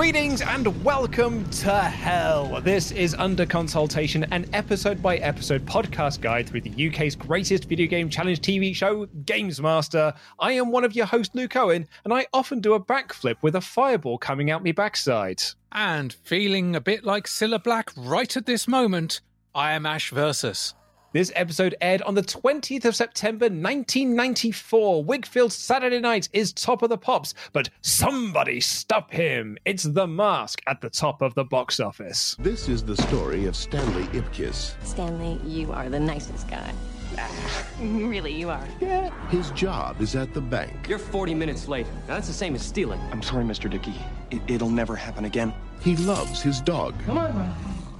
Greetings and welcome to hell. This is Under Consultation, an episode by episode podcast guide through the UK's greatest video game challenge TV show, Games Master. I am one of your hosts, Luke Owen, and I often do a backflip with a fireball coming out me backside. And feeling a bit like Cilla Black right at this moment, I am Ash Versus. This episode aired on the 20th of September 1994. Whigfield's Saturday Night is top of the pops, but somebody stop him. It's The Mask at the top of the box office. This is the story of Stanley Ipkiss. Stanley, you are the nicest guy. Ah. really, you are. Yeah. His job is at the bank. You're 40 minutes late. Now, that's the same as stealing. I'm sorry, Mr. Dickey. It, it'll never happen again. He loves his dog. Come on, bro.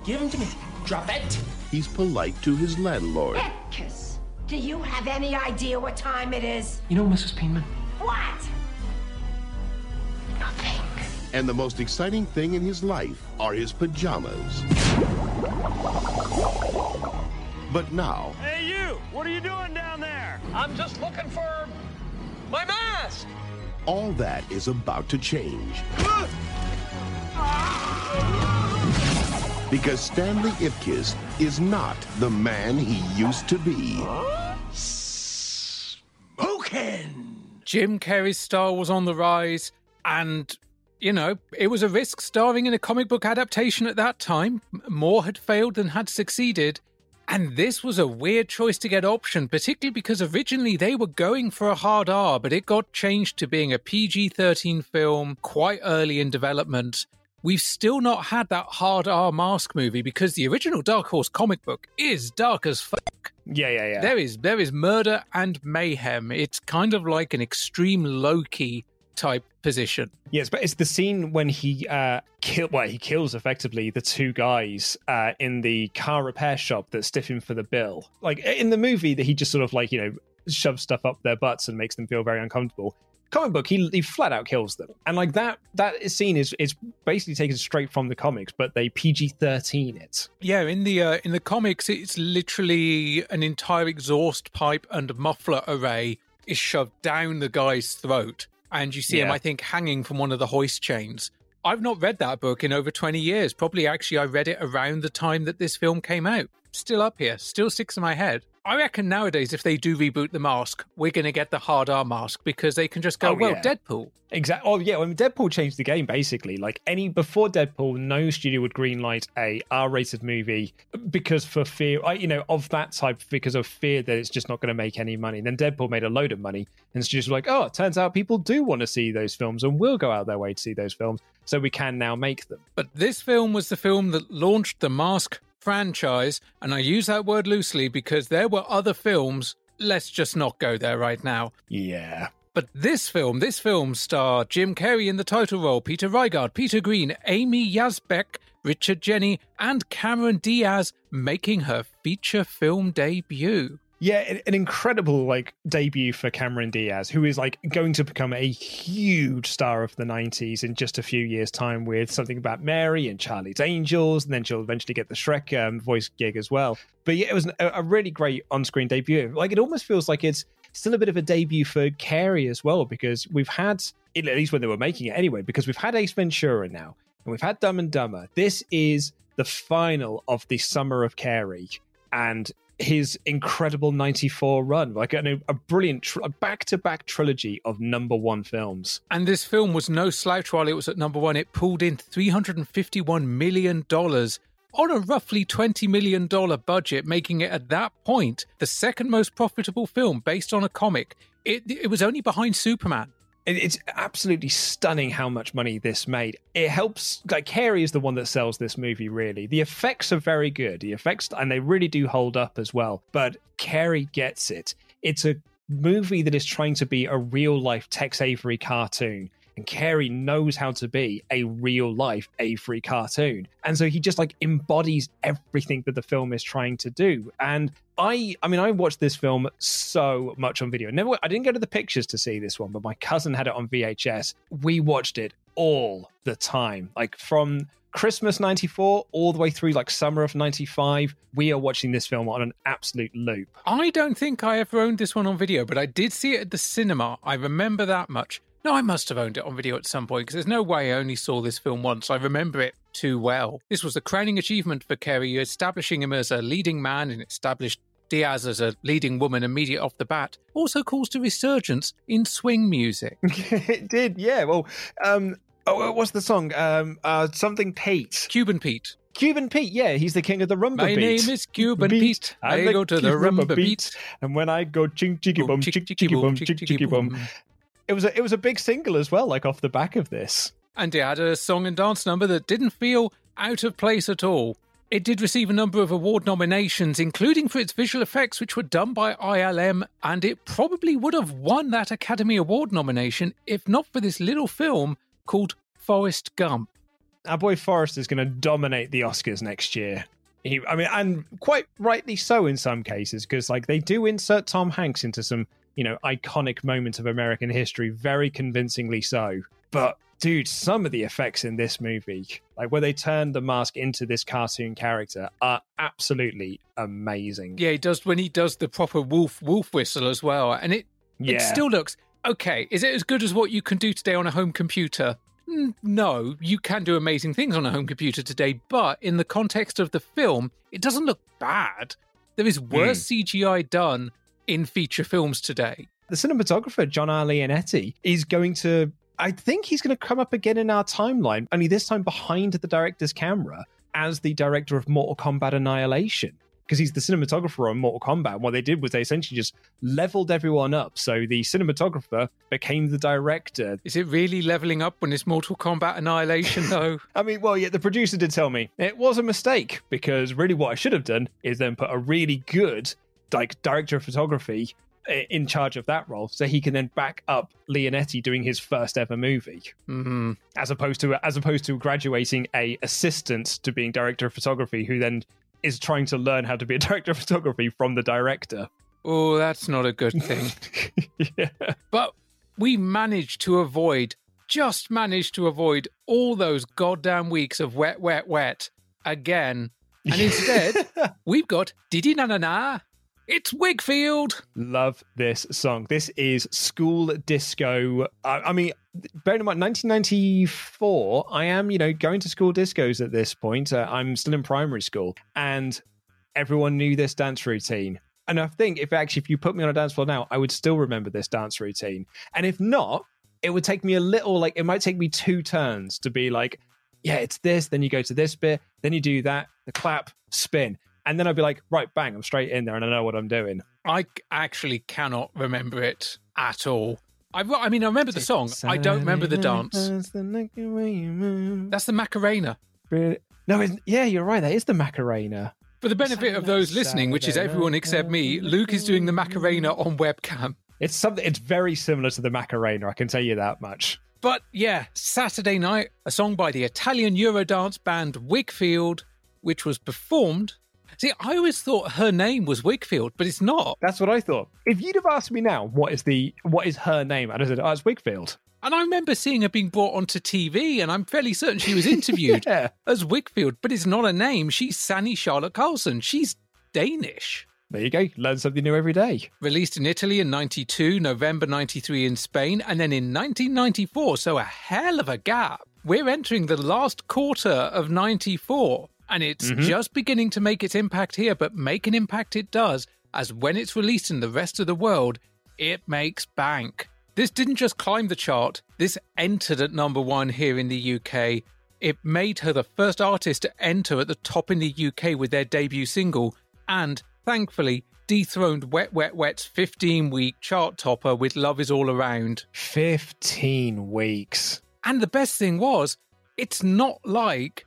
Give him to me. Drop it. He's polite to his landlord. Kiss. Do you have any idea what time it is? You know, Mrs. Peenman, What? nothing. And the most exciting thing in his life are his pajamas. But now, Hey, you! What are you doing down there? I'm just looking for my mask. all that is about to change. Because Stanley Ipkiss is not the man he used to be. Smoking! Jim Carrey's star was on the rise, and, you know, it was a risk starring in a comic book adaptation at that time. More had failed than had succeeded. And this was a weird choice to get optioned, particularly because originally they were going for a hard R, but it got changed to being a PG 13 film quite early in development. We've still not had that hard R mask movie because the original Dark Horse comic book is dark as fuck. Yeah, yeah, yeah. There is there is murder and mayhem. It's kind of like an extreme Loki type position. Yes, but it's the scene when he uh kill well, he kills effectively the two guys uh in the car repair shop that stiff him for the bill. Like in the movie that he just sort of like, you know, shoves stuff up their butts and makes them feel very uncomfortable. Comic book, he, he flat out kills them, and like that that scene is is basically taken straight from the comics, but they PG thirteen it. Yeah, in the uh, in the comics, it's literally an entire exhaust pipe and muffler array is shoved down the guy's throat, and you see him, I think, hanging from one of the hoist chains. I've not read that book in over twenty years. Probably, actually, I read it around the time that this film came out. Still up here, still sticks in my head. I reckon nowadays, if they do reboot the mask, we're going to get the hard R mask because they can just go, Oh, well, yeah. Deadpool. Exactly. Oh yeah, When Deadpool changed the game basically. Like any before Deadpool, no studio would greenlight a R-rated movie because for fear, you know, of that type, because of fear that it's just not going to make any money. And then Deadpool made a load of money, and studios were like, oh, it turns out people do want to see those films and will go out their way to see those films, so we can now make them. But this film was the film that launched the Mask franchise, and I use that word loosely because there were other films. Let's just not go there right now. Yeah. But this film, this film star Jim Carrey in the title role, Peter Riegert, Peter Green, Amy Yasbeck, Richard Jeni, and Cameron Diaz making her feature film debut. Yeah, an, incredible like debut for Cameron Diaz, who is like going to become a huge star of the '90s in just a few years' time with something about Mary and Charlie's Angels, and then she'll eventually get the Shrek um, voice gig as well. But yeah, it was a really great on-screen debut. Like it almost feels like it's still a bit of a debut for Carrey as well, because we've had at least when they were making it anyway, because we've had Ace Ventura now, and we've had Dumb and Dumber. This is the final of the summer of Carrey, and his incredible 94 run like a, a brilliant tr- back-to-back trilogy of number one films And this film was no slouch while it was at number one. It pulled in $351 million on a roughly $20 million budget, making it at that point the second most profitable film based on a comic. It, it was only behind Superman. It- it's absolutely stunning how much money this made. It helps like Carrey is the one that sells this movie really. The effects are very good. The effects and they really do hold up as well but Carrey gets it. It's a movie that is trying to be a real life tex avery cartoon and Carrey knows how to be a real life Avery cartoon. And so he just like embodies everything that the film is trying to do. And I I mean I watched this film so much on video. Never I didn't go to the pictures to see this one, but my cousin had it on VHS. We watched it all the time. Like from Christmas 94 all the way through like summer of 95, we are watching this film on an absolute loop. I don't think I ever owned this one on video, but I did see it at the cinema. I remember that much. No, I must have owned it on video at some point because there's no way I only saw this film once. I remember it too well. This was the crowning achievement for Carrey, establishing him as a leading man and established Diaz as a leading woman immediate off the bat. Also caused a resurgence in swing music. it did, yeah. Well, um, oh, what's the song? Um, uh, something Pete. Cuban Pete. Cuban Pete, yeah, he's the king of the rumba My beat. name is Cuban Pete. I go to the rumba beat. and when I go ching chicky bum, chick chicky bum, chick chicky bum. It was a, it was a big single as well, like off the back of this. And it had a song and dance number that didn't feel out of place at all. It did receive a number of award nominations, including for its visual effects, which were done by ILM, and it probably would have won that Academy Award nomination if not for this little film called Forrest Gump. Our boy Forrest is going to dominate the Oscars next year. He, I mean, and quite rightly so in some cases, because like they do insert Tom Hanks into some, you know, iconic moments of American history, very convincingly so. But dude, some of the effects in this movie, like where they turn the mask into this cartoon character, are absolutely amazing. Yeah, he does when he does the proper wolf wolf whistle as well, and it it still looks okay. Is it as good as what you can do today on a home computer? Mm, No, you can do amazing things on a home computer today, but in the context of the film, it doesn't look bad. There is worse CGI done in feature films today. the cinematographer John R. Leonetti is going to I think he's going to come up again in our timeline, only this time behind the director's camera as the director of Mortal Kombat Annihilation. Because he's the cinematographer on Mortal Kombat. And what they did was they essentially just leveled everyone up. So the cinematographer became the director. Is it really leveling up when it's Mortal Kombat Annihilation, though? I mean, well, yeah, the producer did tell me it was a mistake because really what I should have done is then put a really good like director of photography in charge of that role so he can then back up Leonetti doing his first ever movie hmm as opposed to as opposed to graduating a assistant to being director of photography who then is trying to learn how to be a director of photography from the director. Oh, that's not a good thing. yeah. But we managed to avoid, just managed to avoid all those goddamn weeks of wet, wet, wet again. And instead, we've got Diddy Na Na Na. It's Whigfield. Love this song. This is school disco. I, I mean, bearing in mind, 1994, I am, you know, going to school discos at this point. Uh, I'm still in primary school, and everyone knew this dance routine. And I think if actually if you put me on a dance floor now, I would still remember this dance routine. And if not, it would take me a little like it might take me two turns to be like, yeah, it's this. Then you go to this bit, then you do that, the clap, spin, and then I'd be like, right, bang, I'm straight in there, and I know what I'm doing. I actually cannot remember it at all. I, I mean, I remember the song. I don't remember the dance. That's the Macarena. No, yeah, you're right. That is the Macarena. For the benefit of those listening, which is everyone except me, Luke is doing the Macarena on webcam. It's something. It's very similar to the Macarena. I can tell you that much. But yeah, Saturday night, a song by the Italian Eurodance band Whigfield, which was performed. See, I always thought her name was Whigfield, but it's not. That's what I thought. If you'd have asked me now, what is the what is her name? I'd have said, oh, it's Whigfield. And I remember seeing her being brought onto TV, and I'm fairly certain she was interviewed yeah. as Whigfield, but it's not a name. She's Sannie Charlotte Carlson. She's Danish. There you go. Learn something new every day. Released in Italy in 92, November 93 in Spain, and then in 1994, so a hell of a gap. We're entering the last quarter of 94, and it's Mm-hmm. just beginning to make its impact here, but make an impact it does, as when it's released in the rest of the world, it makes bank. This didn't just climb the chart, this entered at number one here in the UK. It made her the first artist to enter at the top in the UK with their debut single, and thankfully dethroned Wet Wet Wet's 15 week chart topper with Love Is All Around. 15 weeks. And the best thing was, it's not like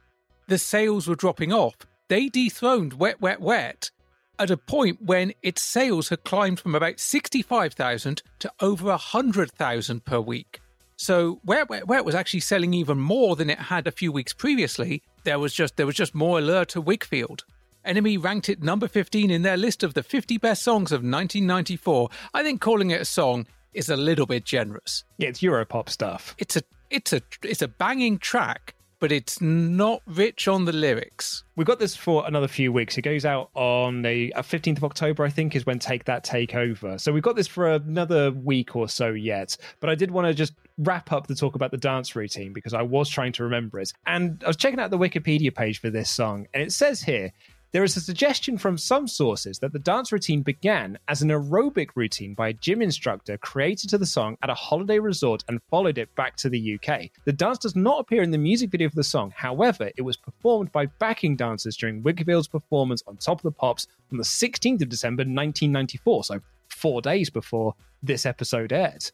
the sales were dropping off. They dethroned Wet Wet Wet at a point when its sales had climbed from about 65,000 to over 100,000 per week. So Wet Wet Wet was actually selling even more than it had a few weeks previously. There was just there was just more allure to Whigfield. NME ranked it number 15 in their list of the 50 best songs of 1994. I think calling it a song is a little bit generous. Yeah, it's Europop stuff. It's a it's a it's a banging track, but it's not rich on the lyrics. We've got this for another few weeks. It goes out on the uh, 15th of October, I think, is when Take That Take Over. So we've got this for another week or so yet. But I did want to just wrap up the talk about the dance routine because I was trying to remember it. And I was checking out the Wikipedia page for this song, and it says here there is a suggestion from some sources that the dance routine began as an aerobic routine by a gym instructor created to the song at a holiday resort and followed it back to the UK. The dance does not appear in the music video for the song, however, it was performed by backing dancers during Whigfield's performance on Top of the Pops on the 16th of December 1994, so four days before this episode aired.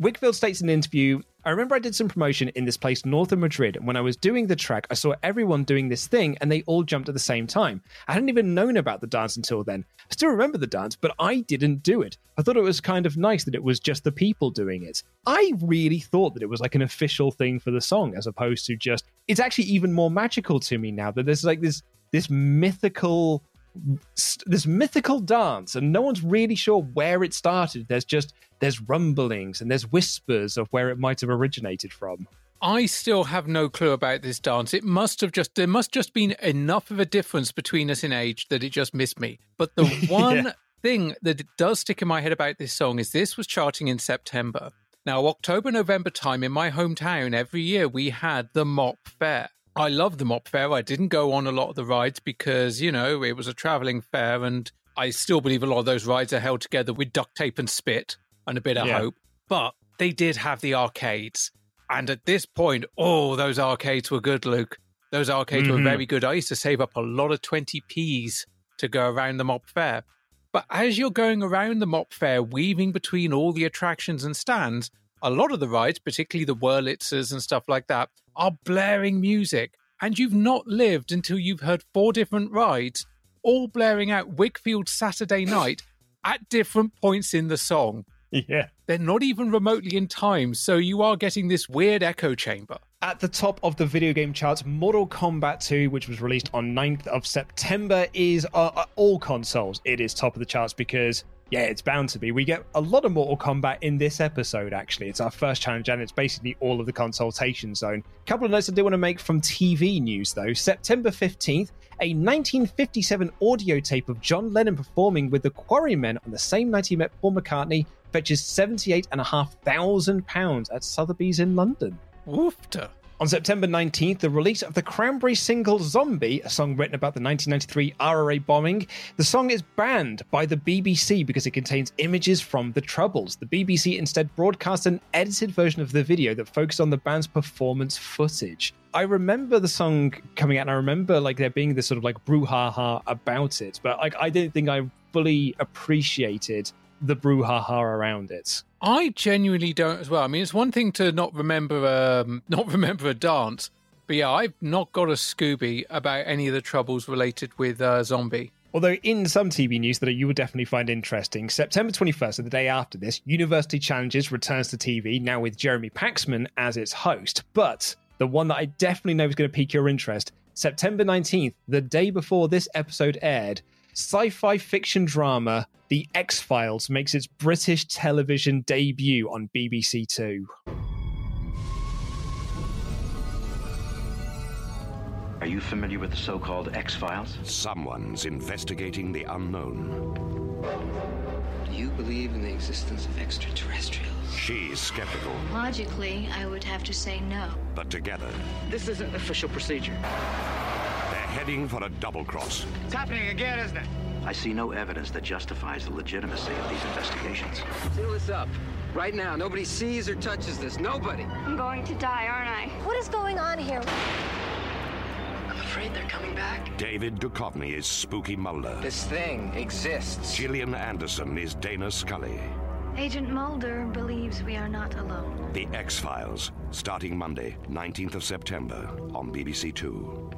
Whigfield states in an interview, I remember I did some promotion in this place north of Madrid, and when I was doing the track, I saw everyone doing this thing, and they all jumped at the same time. I hadn't even known about the dance until then. I still remember the dance, but I didn't do it. I thought it was kind of nice that it was just the people doing it. I really thought that it was like an official thing for the song, as opposed to just. It's actually even more magical to me now that there's like this this mythical this mythical dance and no one's really sure where it started there's just there's rumblings and there's whispers of where it might have originated from I still have no clue about this dance. It must have just there must just been enough of a difference between us in age that it just missed me. But the one Yeah. thing that does stick in my head about this song is this was charting in September. Now, October, November time in my hometown, every year we had the Mop Fair. I love the Mop Fair. I didn't go on a lot of the rides because, you know, it was a traveling fair and I still believe a lot of those rides are held together with duct tape and spit and a bit of Yeah. hope. But they did have the arcades. And at this point, oh, those arcades were good, Luke. Those arcades were Mhm. very good. I used to save up a lot of 20p's to go around the Mop Fair. But as you're going around the Mop Fair, weaving between all the attractions and stands, a lot of the rides, particularly the Wurlitzers and stuff like that, are blaring music. And you've not lived until you've heard four different rides, all blaring out Whigfield Saturday night at different points in the song. yeah They're not even remotely in time, so you are getting this weird echo chamber. At the top of the video game charts, Mortal Kombat 2, which was released on 9th of September, is uh, uh, all consoles. It is top of the charts because, yeah, it's bound to be. We get a lot of Mortal Kombat in this episode, actually. It's our first challenge, and it's basically all of the consultation zone. A couple of notes I do want to make from TV news, though. September 15th, a 1957 audio tape of John Lennon performing with the Quarrymen on the same night he met Paul McCartney fetches £78,500 at Sotheby's in London. Woofter. On September 19th, the release of the Cranberry single Zombie, a song written about the 1993 IRA bombing. The song is banned by the BBC because it contains images from the Troubles. The BBC instead broadcast an edited version of the video that focused on the band's performance footage. I remember the song coming out and I remember like there being this sort of like brouhaha about it, but like I didn't think I fully appreciated the brouhaha around it. I genuinely don't as well. I mean, it's one thing to not remember um, not remember a dance, but yeah, I've not got a Scooby about any of the troubles related with uh, Zombie. Although in some TV news that you will definitely find interesting, September 21st, so the day after this, University Challenges returns to TV, now with Jeremy Paxman as its host. But the one that I definitely know is going to pique your interest, September 19th, the day before this episode aired, sci fi fiction drama The X Files makes its British television debut on BBC Two. Are you familiar with the so called X Files? Someone's investigating the unknown. Do you believe in the existence of extraterrestrials? She's skeptical, Logically, I would have to say no. but together, This isn't official procedure. They're heading for a double cross. It's happening again, isn't it? I see no evidence that justifies the legitimacy of these investigations. Seal this up. Right now, nobody sees or touches this. Nobody. I'm going to die, aren't I? What is going on here? I'm afraid they're coming back. David Duchovny is Spooky Mulder. This thing exists. Gillian Anderson is Dana Scully. Agent Mulder believes we are not alone. The X Files, starting Monday, 19th of September on BBC Two.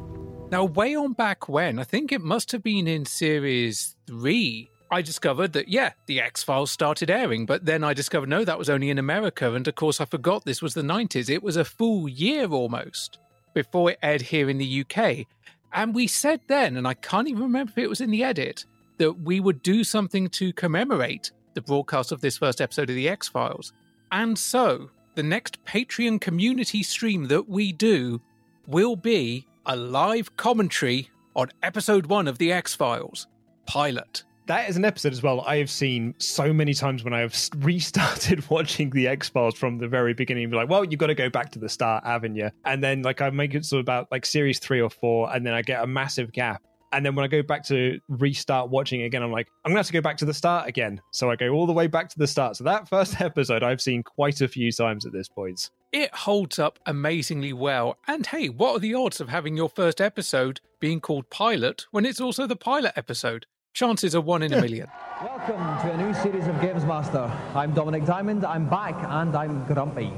Now, way on back when, I think it must have been in series three, I discovered that, yeah, the X Files started airing, but then I discovered no, that was only in America. And of course, I forgot this was the 90s. It was a full year almost before it aired here in the UK. And we said then, and I can't even remember if it was in the edit, that we would do something to commemorate the broadcast of this first episode of the X Files. And so, the next Patreon community stream that we do will be a live commentary on episode one of the X Files pilot. That is an episode as well I have seen so many times when I have restarted watching the X Files from the very beginning. Be like, well, you've got to go back to the start, haven't you? And then like I make it sort about like series three or four, and then I get a massive gap. And then when I go back to restart watching again, I'm like, I'm gonna have to go back to the start again. So I go all the way back to the start. So that first episode I've seen quite a few times at this point. It holds up amazingly well. And hey, what are the odds of having your first episode being called pilot when it's also the pilot episode? Chances are one in a million. Welcome to a new series of Games Master. I'm Dominic Diamond, I'm back and I'm grumpy.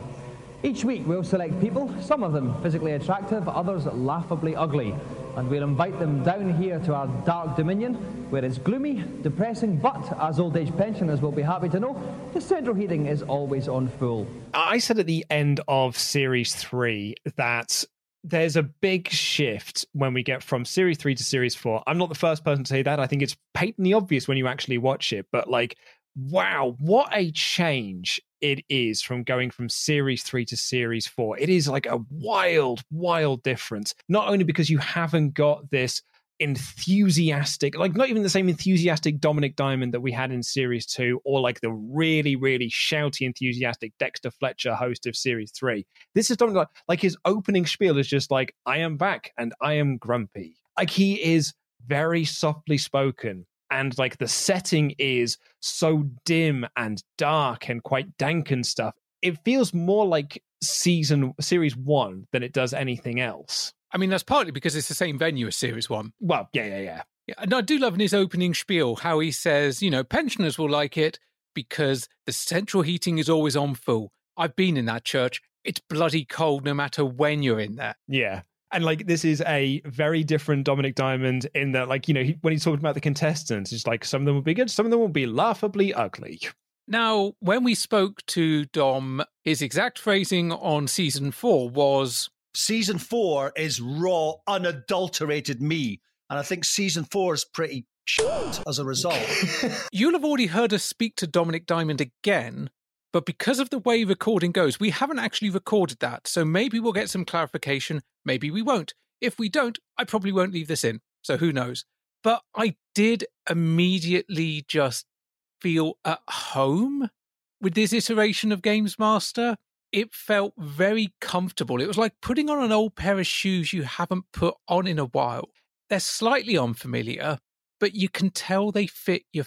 Each week we'll select people, some of them physically attractive, others laughably ugly, and we'll invite them down here to our dark dominion where it's gloomy, depressing, but as old age pensioners will be happy to know, the central heating is always on full. I said at the end of series three that there's a big shift when we get from series three to series four. I'm not the first person to say that. I think it's patently obvious when you actually watch it, but like, wow, what a change it is from going from series three to series four. It is like a wild, wild difference. Not only because you haven't got this enthusiastic, like not even the same enthusiastic Dominic Diamond that we had in series two, or like the really, really shouty, enthusiastic Dexter Fletcher host of series three. This is Dominic, like his opening spiel is just like, I am back and I am grumpy. Like he is very softly spoken. And like the setting is so dim and dark and quite dank and stuff. It feels more like season series one than it does anything else. I mean, that's partly because it's the same venue as Series 1. Well, yeah, yeah, yeah. Yeah, and I do love in his opening spiel how he says, you know, pensioners will like it because the central heating is always on full. I've been in that church. It's bloody cold no matter when you're in there. Yeah. And like this is a very different Dominic Diamond in that, like, you know, he, when he's talking about the contestants, it's like some of them will be good, some of them will be laughably ugly. Now, when we spoke to Dom, his exact phrasing on season four was Season four is raw, unadulterated me. And I think season four is pretty shit as a result. You'll have already heard us speak to Dominic Diamond again, but because of the way recording goes, we haven't actually recorded that. So maybe we'll get some clarification, maybe we won't. If we don't, I probably won't leave this in. So who knows? But I did immediately just feel at home with this iteration of Games Master. it felt very comfortable. It was like putting on an old pair of shoes you haven't put on in a while. They're slightly unfamiliar, but you can tell they fit your.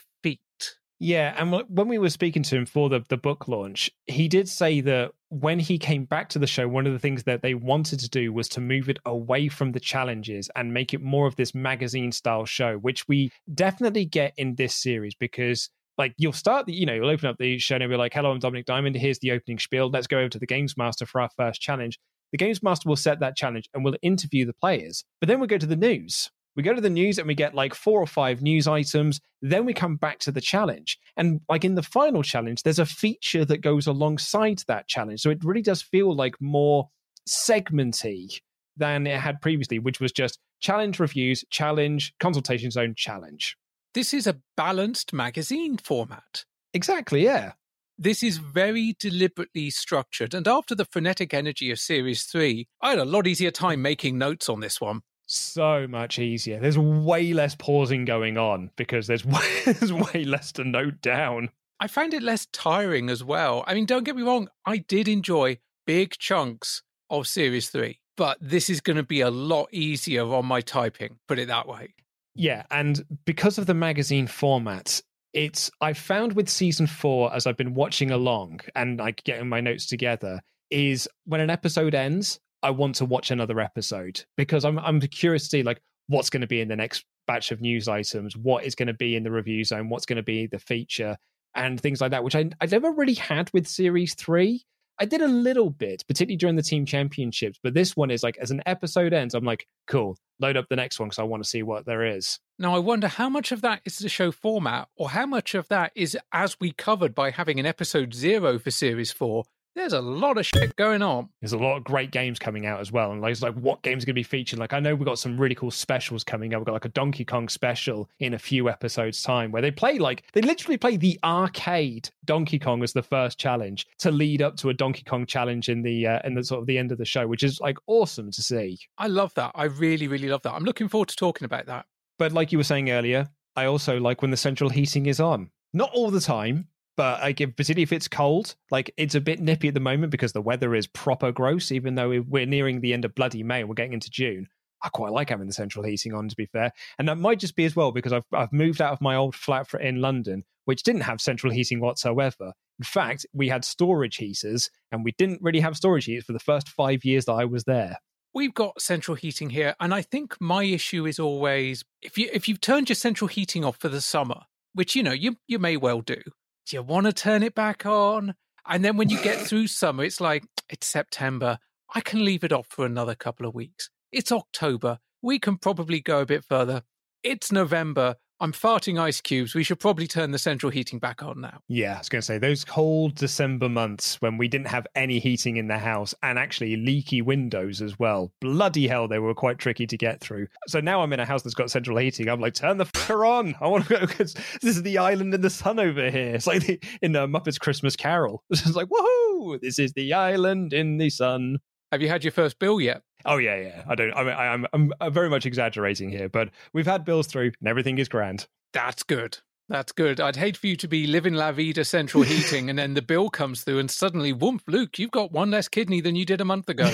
Yeah, and when we were speaking to him for the, the book launch, he did say that when he came back to the show, one of the things that they wanted to do was to move it away from the challenges and make it more of this magazine style show, which we definitely get in this series because like you'll start the, you know, you'll open up the show and you'll be like, hello, I'm Dominic Diamond. Here's the opening spiel. Let's go over to the Games Master for our first challenge. The Games Master will set that challenge and will interview the players. But then we'll go to the news. We go to the news and we get like four or five news items. Then we come back to the challenge. And like in the final challenge, there's a feature that goes alongside that challenge. So it really does feel like more segmenty than it had previously, which was just challenge reviews, challenge, consultation zone, challenge. This is a balanced magazine format. Exactly, yeah. This is very deliberately structured. And after the frenetic energy of Series 3, I had a lot easier time making notes on this one. So much easier. There's way less pausing going on because there's way, there's way less to note down. I found it less tiring as well. I mean, don't get me wrong, I did enjoy big chunks of Series 3, but this is going to be a lot easier on my typing, put it that way. Yeah, and because of the magazine format, it's I found with season four as I've been watching along and like getting my notes together is when an episode ends, I want to watch another episode because I'm I'm curious to see like what's going to be in the next batch of news items, what is going to be in the review zone, what's going to be the feature, and things like that, which I I never really had with series three. I did a little bit, particularly during the team championships, but this one is like as an episode ends, I'm like, cool, load up the next one because I want to see what there is. Now, I wonder how much of that is the show format, or how much of that is as we covered by having an episode zero for series four, there's a lot of shit going on. There's a lot of great games coming out as well. And like, it's like what games are going to be featured? Like, I know we've got some really cool specials coming up. We've got like a Donkey Kong special in a few episodes' time where they play like, they literally play the arcade Donkey Kong as the first challenge to lead up to a Donkey Kong challenge in the, uh, in the sort of the end of the show, which is like awesome to see. I love that. I really, really love that. I'm looking forward to talking about that. But like you were saying earlier, I also like when the central heating is on. Not all the time, but I give particularly if it's cold, like it's a bit nippy at the moment because the weather is proper gross. Even though we're nearing the end of bloody May, we're getting into June. I quite like having the central heating on, to be fair, and that might just be as well because I've I've moved out of my old flat in London, which didn't have central heating whatsoever. In fact, we had storage heaters, and we didn't really have storage heaters for the first five years that I was there. We've got central heating here, and I think my issue is always if you if you've turned your central heating off for the summer, which you know you you may well do, do you want to turn it back on? And then when you get through summer, it's like, it's September. I can leave it off for another couple of weeks. It's October. We can probably go a bit further. It's November. I'm farting ice cubes. We should probably turn the central heating back on now. Yeah, I was going to say those cold December months when we didn't have any heating in the house and actually leaky windows as well. Bloody hell, they were quite tricky to get through. So now I'm in a house that's got central heating. I'm like, turn the fucker on. I want to go because this is the island in the sun over here. It's like the, in the Muppets Christmas Carol. It's like, woohoo! This is the island in the sun. Have you had your first bill yet? Oh yeah, yeah. I don't. I mean, I, I'm I'm very much exaggerating here, but we've had bills through, and everything is grand. That's good. That's good. I'd hate for you to be living La Vida central heating, and then the bill comes through, and suddenly, whoomp, Luke, you've got one less kidney than you did a month ago.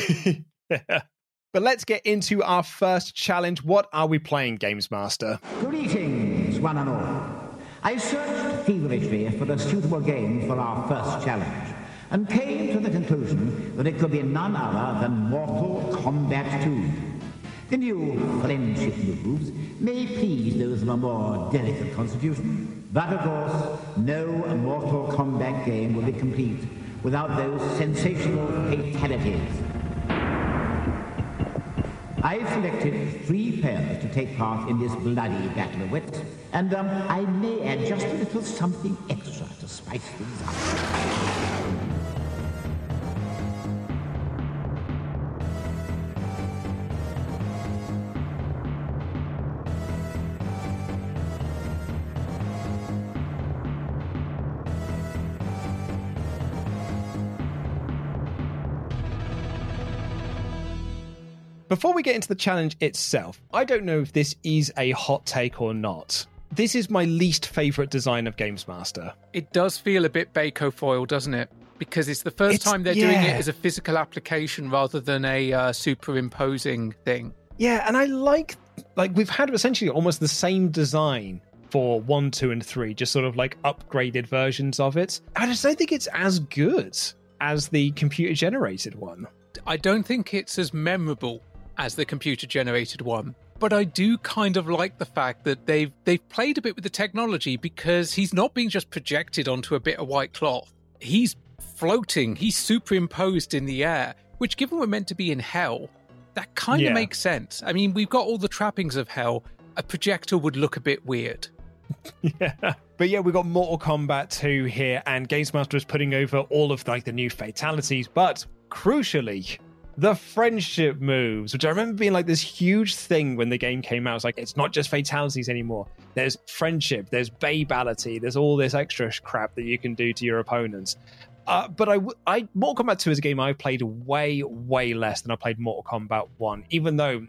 But let's get into our first challenge. What are we playing, Games Master? Greetings, one and all. I searched feverishly for a suitable game for our first challenge and came to the conclusion that it could be none other than Mortal Kombat 2. The new friendship moves may please those of a more delicate constitution, but of course, no Mortal Kombat game will be complete without those sensational fatalities. I selected three pairs to take part in this bloody battle of wits, and um, I may add just a little something extra to spice things up. Before we get into the challenge itself, I don't know if this is a hot take or not. This is my least favourite design of Games Master. It does feel a bit Bacofoil, doesn't it? because it's the first It's- time they're doing it as a physical application rather than a uh, superimposing thing. Yeah, and I like like we've had essentially almost the same design for one, two, and three, just sort of like upgraded versions of it. I just don't think it's as good as the computer generated one. I don't think it's as memorable as the computer generated one, but I do kind of like the fact that they've they've played a bit with the technology because he's not being just projected onto a bit of white cloth. He's floating, he's superimposed in the air, which given we're meant to be in hell, that kind of Yeah. makes sense. I mean, we've got all the trappings of hell. A projector would look a bit weird. yeah. But yeah, we've got Mortal Kombat 2 here, and Games Master is putting over all of like the new fatalities, but crucially, the friendship moves, which I remember being like this huge thing when the game came out. It's like it's not just fatalities anymore. There's friendship, there's babality, there's all this extra crap that you can do to your opponents. Uh, but I Mortal Kombat 2 is a game I've played way, way less than I played Mortal Kombat 1, even though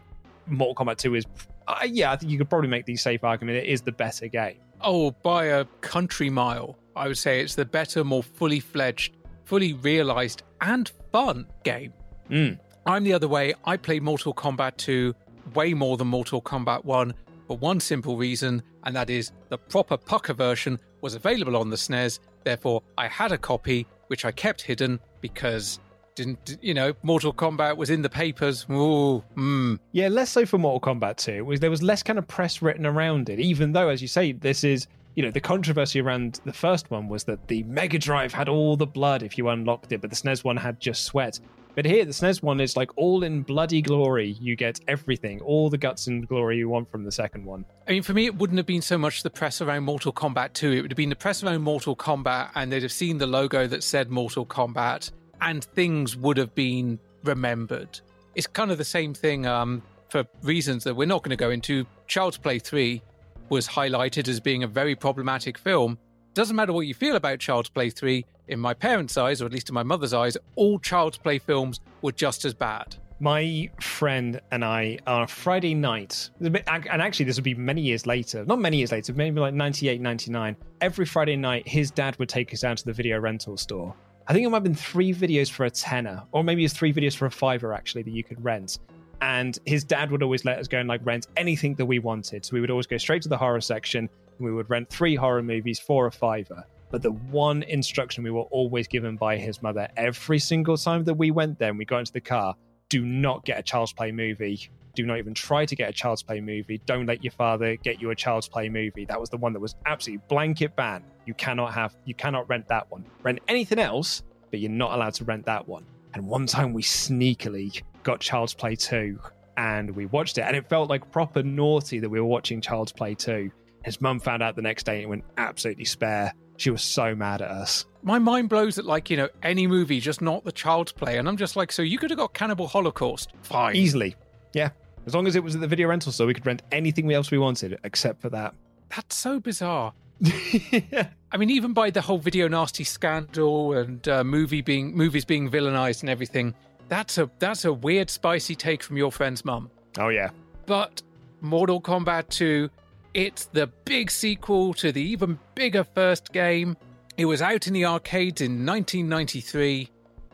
Mortal Kombat 2 is, uh, yeah, I think you could probably make the safe argument it is the better game. Oh, by a country mile, I would say it's the better, more fully fledged, fully realized, and fun game. Mm. I'm the other way. I played Mortal Kombat 2 way more than Mortal Kombat 1 for one simple reason, and that is the proper pucker version was available on the SNES. Therefore, I had a copy, which I kept hidden because didn't you know Mortal Kombat was in the papers. Ooh, mm. Yeah, less so for Mortal Kombat 2. Was there was less kind of press written around it, even though, as you say, this is you know the controversy around the first one was that the Mega Drive had all the blood if you unlocked it, but the SNES one had just sweat. But here, the SNES one is like all in bloody glory. You get everything, all the guts and glory you want from the second one. I mean, for me, it wouldn't have been so much the press around Mortal Kombat 2. It would have been the press around Mortal Kombat, and they'd have seen the logo that said Mortal Kombat, and things would have been remembered. It's kind of the same thing um, for reasons that we're not going to go into. Child's Play 3 was highlighted as being a very problematic film. Doesn't matter what you feel about Child's Play 3, in my parents' eyes, or at least in my mother's eyes, all Child's Play films were just as bad. My friend and I on a Friday night, and actually this would be many years later, not many years later, maybe like 98, 99. Every Friday night, his dad would take us down to the video rental store. I think it might have been three videos for a tenner, or maybe it's three videos for a fiver actually that you could rent. And his dad would always let us go and like rent anything that we wanted. So we would always go straight to the horror section and we would rent three horror movies for a fiver. But the one instruction we were always given by his mother every single time that we went there and we got into the car do not get a child's play movie. Do not even try to get a child's play movie. Don't let your father get you a child's play movie. That was the one that was absolutely blanket ban. You cannot have, you cannot rent that one. Rent anything else, but you're not allowed to rent that one. And one time we sneakily got Child's Play 2 and we watched it, and it felt like proper naughty that we were watching Child's Play 2. His mum found out the next day and went absolutely spare. She was so mad at us. My mind blows at like, you know, any movie, just not the child's play. And I'm just like, so you could have got Cannibal Holocaust. Fine. Easily. Yeah. As long as it was at the video rental store, we could rent anything else we wanted except for that. That's so bizarre. I mean, even by the whole video nasty scandal and uh, movie being movies being villainized and everything, that's a that's a weird, spicy take from your friend's mum. Oh yeah. But Mortal Kombat 2, it's the big sequel to the even bigger first game. It was out in the arcades in 1993,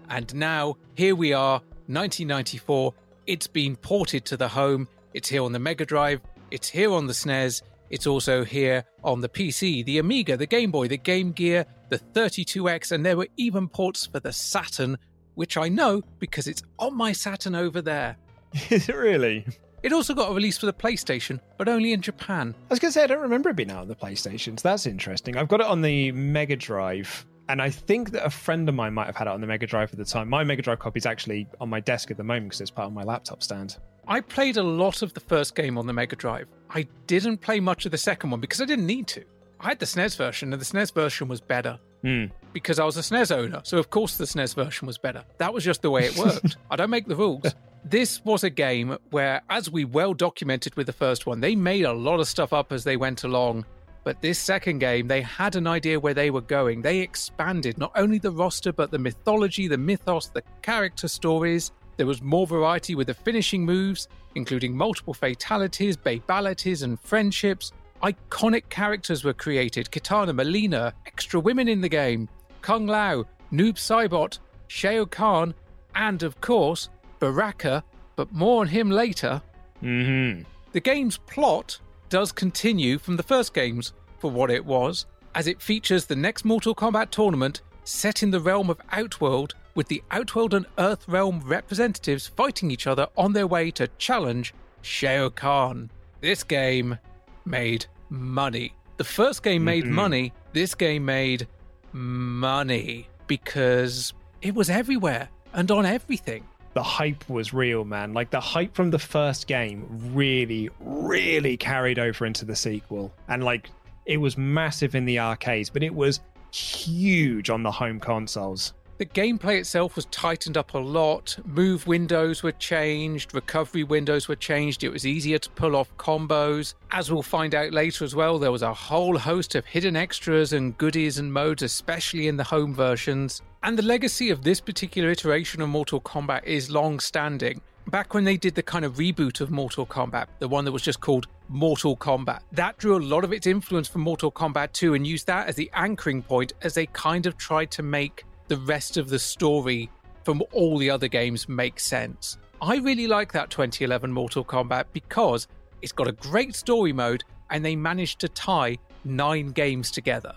and now here we are, 1994. It's been ported to the home. It's here on the Mega Drive. It's here on the SNES. It's also here on the PC, the Amiga, the Game Boy, the Game Gear, the 32X, and there were even ports for the Saturn, which I know because it's on my Saturn over there. Is it really? It also got a release for the PlayStation, but only in Japan. I was going to say, I don't remember it being out on the PlayStations. That's interesting. I've got it on the Mega Drive, and I think that a friend of mine might have had it on the Mega Drive at the time. My Mega Drive copy is actually on my desk at the moment because it's part of my laptop stand. I played a lot of the first game on the Mega Drive. I didn't play much of the second one because I didn't need to. I had the SNES version, and the SNES version was better Hmm. because I was a SNES owner. So, of course, the SNES version was better. That was just the way it worked. I don't make the rules. This was a game where, as we well documented with the first one, they made a lot of stuff up as they went along. But this second game, they had an idea where they were going. They expanded not only the roster, but the mythology, the mythos, the character stories. There was more variety with the finishing moves, including multiple fatalities, babalities, and friendships. Iconic characters were created Kitana, Mileena, extra women in the game, Kung Lao, Noob Saibot, Shao Kahn, and of course, Baraka, but more on him later. Mm-hmm. The game's plot does continue from the first games for what it was, as it features the next Mortal Kombat tournament set in the realm of Outworld, with the Outworld and Earth realm representatives fighting each other on their way to challenge Shao Kahn. This game made money. The first game made Mhm. money, this game made money because it was everywhere and on everything. The hype was real, man. Like the hype from the first game really, really carried over into the sequel. And like it was massive in the arcades, but it was huge on the home consoles. The gameplay itself was tightened up a lot. Move windows were changed, recovery windows were changed. It was easier to pull off combos. As we'll find out later as well, there was a whole host of hidden extras and goodies and modes, especially in the home versions. And the legacy of this particular iteration of Mortal Kombat is long standing. Back when they did the kind of reboot of Mortal Kombat, the one that was just called Mortal Kombat, that drew a lot of its influence from Mortal Kombat 2 and used that as the anchoring point as they kind of tried to make the rest of the story from all the other games make sense. I really like that 2011 Mortal Kombat because it's got a great story mode and they managed to tie nine games together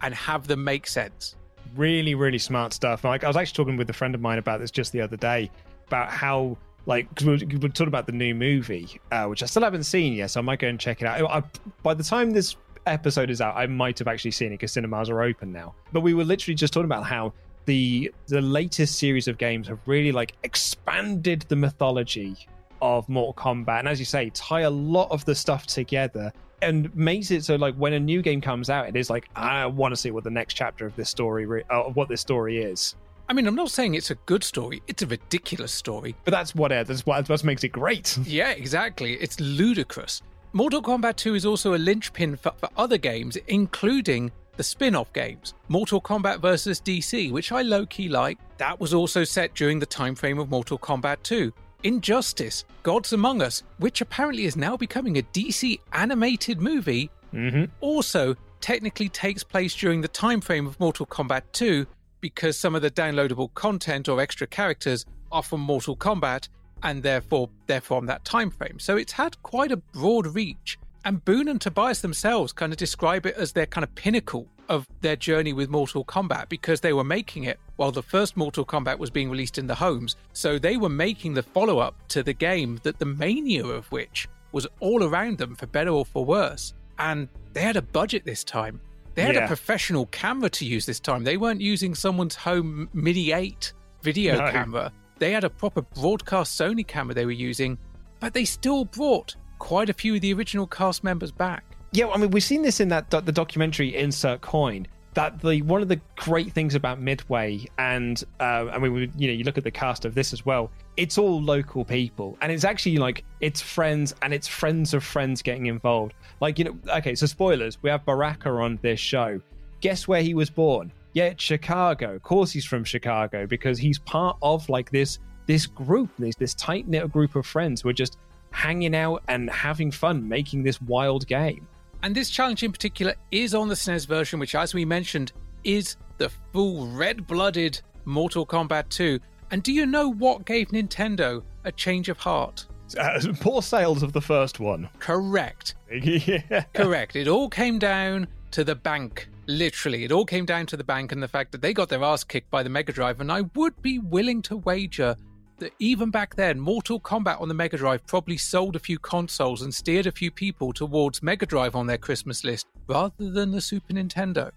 and have them make sense. Really, really smart stuff. Like I was actually talking with a friend of mine about this just the other day about how like we we were talking about the new movie, uh, which I still haven't seen yet, so I might go and check it out. I, by the time this episode is out, I might have actually seen it because cinemas are open now. But we were literally just talking about how the the latest series of games have really like expanded the mythology of Mortal Kombat, and as you say, tie a lot of the stuff together and makes it so like when a new game comes out, it is like I want to see what the next chapter of this story, re- uh, of what this story is. I mean, I'm not saying it's a good story, it's a ridiculous story. But that's what it, that's what makes it great. Yeah, exactly. It's ludicrous. Mortal Kombat 2 is also a linchpin for, for other games, including the spin off games Mortal Kombat vs. DC, which I low key like. That was also set during the time frame of Mortal Kombat 2. Injustice, Gods Among Us, which apparently is now becoming a DC animated movie, mm-hmm. also technically takes place during the time frame of Mortal Kombat 2 because some of the downloadable content or extra characters are from Mortal Kombat and therefore they're from that time frame. So it's had quite a broad reach. And Boon and Tobias themselves kind of describe it as their kind of pinnacle of their journey with Mortal Kombat because they were making it while the first Mortal Kombat was being released in the homes. So they were making the follow up to the game that the mania of which was all around them for better or for worse. And they had a budget this time. They had Yeah. a professional camera to use this time. They weren't using someone's home Mini 8 video No. camera. They had a proper broadcast Sony camera they were using, but they still brought quite a few of the original cast members back. Yeah, I mean, we've seen this in that the documentary Insert Coin. That the one of the great things about Midway, and uh, I mean, we, you know, you look at the cast of this as well. It's all local people, and it's actually like it's friends and it's friends of friends getting involved. Like you know, okay, so spoilers. We have Baraka on this show. Guess where he was born? Yeah, Chicago. Of course, he's from Chicago because he's part of like this this group, this this tight knit group of friends who are just hanging out and having fun making this wild game. And this challenge in particular is on the SNES version, which, as we mentioned, is the full red blooded Mortal Kombat 2. And do you know what gave Nintendo a change of heart? Uh, poor sales of the first one. Correct. yeah. Correct. It all came down to the bank. Literally, it all came down to the bank and the fact that they got their ass kicked by the Mega Drive. And I would be willing to wager that even back then, Mortal Kombat on the Mega Drive probably sold a few consoles and steered a few people towards Mega Drive on their Christmas list rather than the Super Nintendo.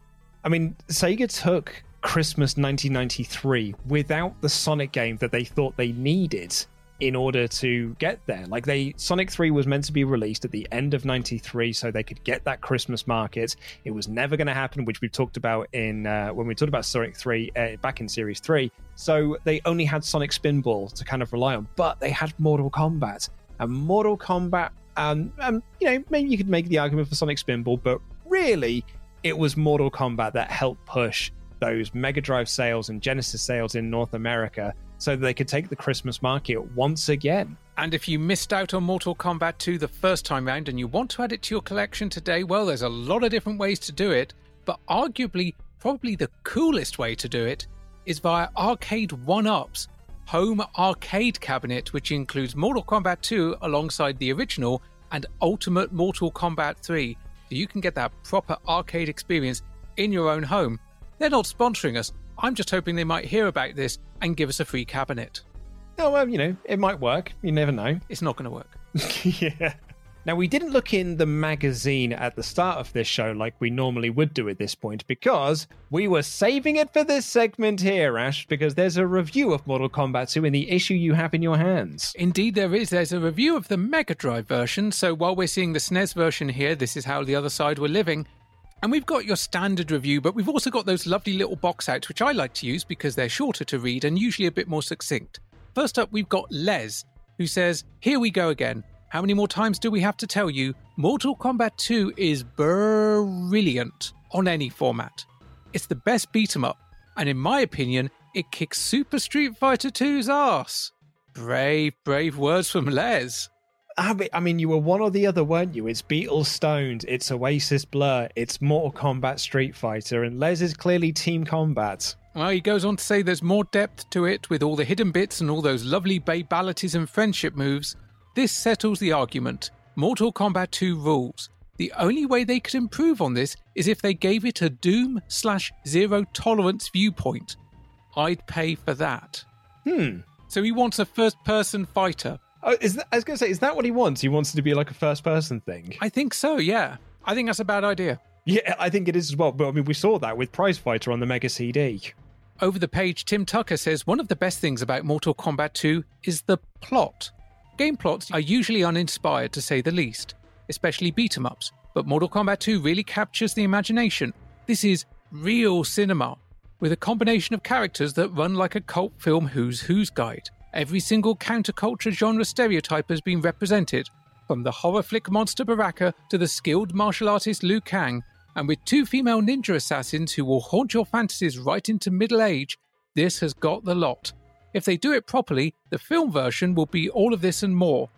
I mean, Sega took Christmas 1993 without the Sonic game that they thought they needed in order to get there. Like they Sonic 3 was meant to be released at the end of 93 so they could get that Christmas market. It was never going to happen, which we talked about in uh, when we talked about Sonic 3 uh, back in series 3. So they only had Sonic Spinball to kind of rely on, but they had Mortal Kombat. And Mortal Kombat um, um you know, maybe you could make the argument for Sonic Spinball, but really it was Mortal Kombat that helped push those Mega Drive sales and Genesis sales in North America so they could take the Christmas market once again. And if you missed out on Mortal Kombat 2 the first time round and you want to add it to your collection today, well, there's a lot of different ways to do it, but arguably, probably the coolest way to do it is via Arcade1Up's home arcade cabinet, which includes Mortal Kombat 2 alongside the original and Ultimate Mortal Kombat 3. So you can get that proper arcade experience in your own home. They're not sponsoring us. I'm just hoping they might hear about this and give us a free cabinet. Oh, well, you know, it might work. You never know. It's not going to work. yeah. Now, we didn't look in the magazine at the start of this show like we normally would do at this point because we were saving it for this segment here, Ash, because there's a review of Mortal Kombat 2 in the issue you have in your hands. Indeed, there is. There's a review of the Mega Drive version. So while we're seeing the SNES version here, this is how the other side were living. And we've got your standard review, but we've also got those lovely little box outs, which I like to use because they're shorter to read and usually a bit more succinct. First up, we've got Les, who says, Here we go again. How many more times do we have to tell you? Mortal Kombat 2 is brilliant on any format. It's the best beat 'em up, and in my opinion, it kicks Super Street Fighter 2's ass. Brave, brave words from Les. I mean, you were one or the other, weren't you? It's Beatles Stones, it's Oasis Blur, it's Mortal Kombat Street Fighter, and Les is clearly Team Combat. Well, he goes on to say there's more depth to it with all the hidden bits and all those lovely babalities and friendship moves. This settles the argument. Mortal Kombat 2 rules. The only way they could improve on this is if they gave it a Doom slash zero tolerance viewpoint. I'd pay for that. Hmm. So he wants a first person fighter. Oh, is that, I was going to say, is that what he wants? He wants it to be like a first person thing. I think so, yeah. I think that's a bad idea. Yeah, I think it is as well. But I mean, we saw that with Prize Fighter on the Mega CD. Over the page, Tim Tucker says one of the best things about Mortal Kombat 2 is the plot. Game plots are usually uninspired to say the least, especially beat 'em ups, but Mortal Kombat 2 really captures the imagination. This is real cinema, with a combination of characters that run like a cult film Who's Who's guide. Every single counterculture genre stereotype has been represented, from the horror flick monster Baraka to the skilled martial artist Liu Kang, and with two female ninja assassins who will haunt your fantasies right into middle age, this has got the lot. If they do it properly, the film version will be all of this and more.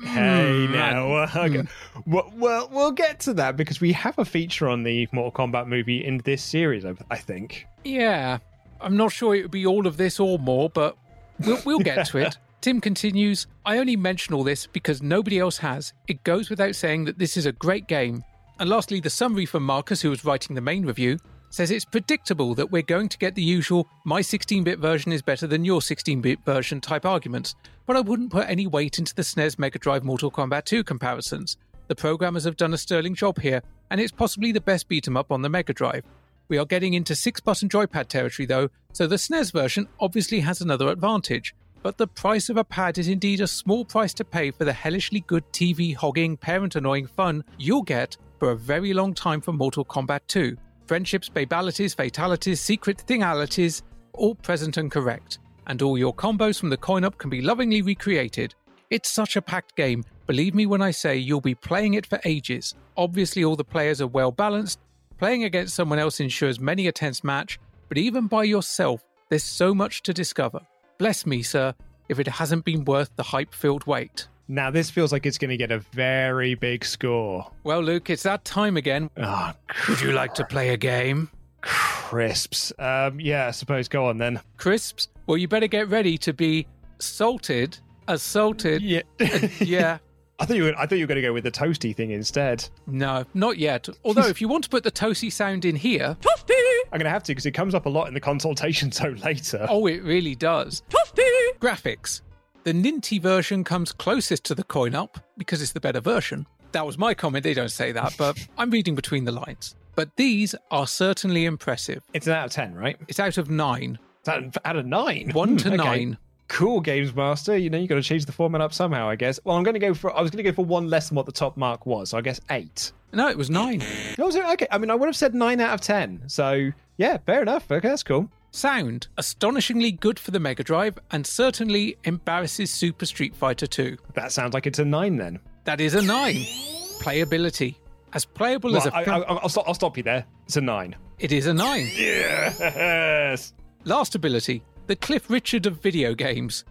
Hey, mm, now, uh, mm. well, well, we'll get to that because we have a feature on the Mortal Kombat movie in this series, I think. Yeah, I'm not sure it would be all of this or more, but we'll, we'll get to it. Tim continues, I only mention all this because nobody else has. It goes without saying that this is a great game. And lastly, the summary from Marcus, who was writing the main review, says it's predictable that we're going to get the usual my 16 bit version is better than your 16 bit version type arguments, but I wouldn't put any weight into the SNES Mega Drive Mortal Kombat 2 comparisons. The programmers have done a sterling job here, and it's possibly the best beat 'em up on the Mega Drive. We are getting into six button joypad territory though, so the SNES version obviously has another advantage. But the price of a pad is indeed a small price to pay for the hellishly good TV hogging, parent annoying fun you'll get for a very long time from Mortal Kombat 2 friendships, babalities, fatalities, secret thingalities, all present and correct. And all your combos from the coin up can be lovingly recreated. It's such a packed game, believe me when I say you'll be playing it for ages. Obviously, all the players are well balanced. Playing against someone else ensures many a tense match, but even by yourself, there's so much to discover. Bless me, sir, if it hasn't been worth the hype filled wait. Now, this feels like it's going to get a very big score. Well, Luke, it's that time again. Oh, Would you like to play a game? Crisps. Um, yeah, I suppose. Go on then. Crisps? Well, you better get ready to be salted, assaulted. Yeah. yeah. I thought you were, I thought you were going to go with the toasty thing instead. No, not yet. Although, if you want to put the toasty sound in here, toasty, I'm going to have to because it comes up a lot in the consultation zone later. Oh, it really does. Toasty graphics. The Ninty version comes closest to the coin up because it's the better version. That was my comment. They don't say that, but I'm reading between the lines. But these are certainly impressive. It's an out of 10, right? It's out of nine. It's out, out of nine? One to hmm, okay. nine. Cool, Games Master. You know, you got to change the format up somehow, I guess. Well, I'm going to go for, I was going to go for one less than what the top mark was. So I guess eight. No, it was nine. Oh, no, was it? Okay. I mean, I would have said nine out of 10. So yeah, fair enough. Okay, that's cool. Sound astonishingly good for the Mega Drive and certainly embarrasses Super Street Fighter 2. That sounds like it's a 9 then. That is a 9. Playability. As playable as a. I, will stop, I'll stop you there. It's a 9. It is a 9. Yes. Lastability the Cliff Richard of video games.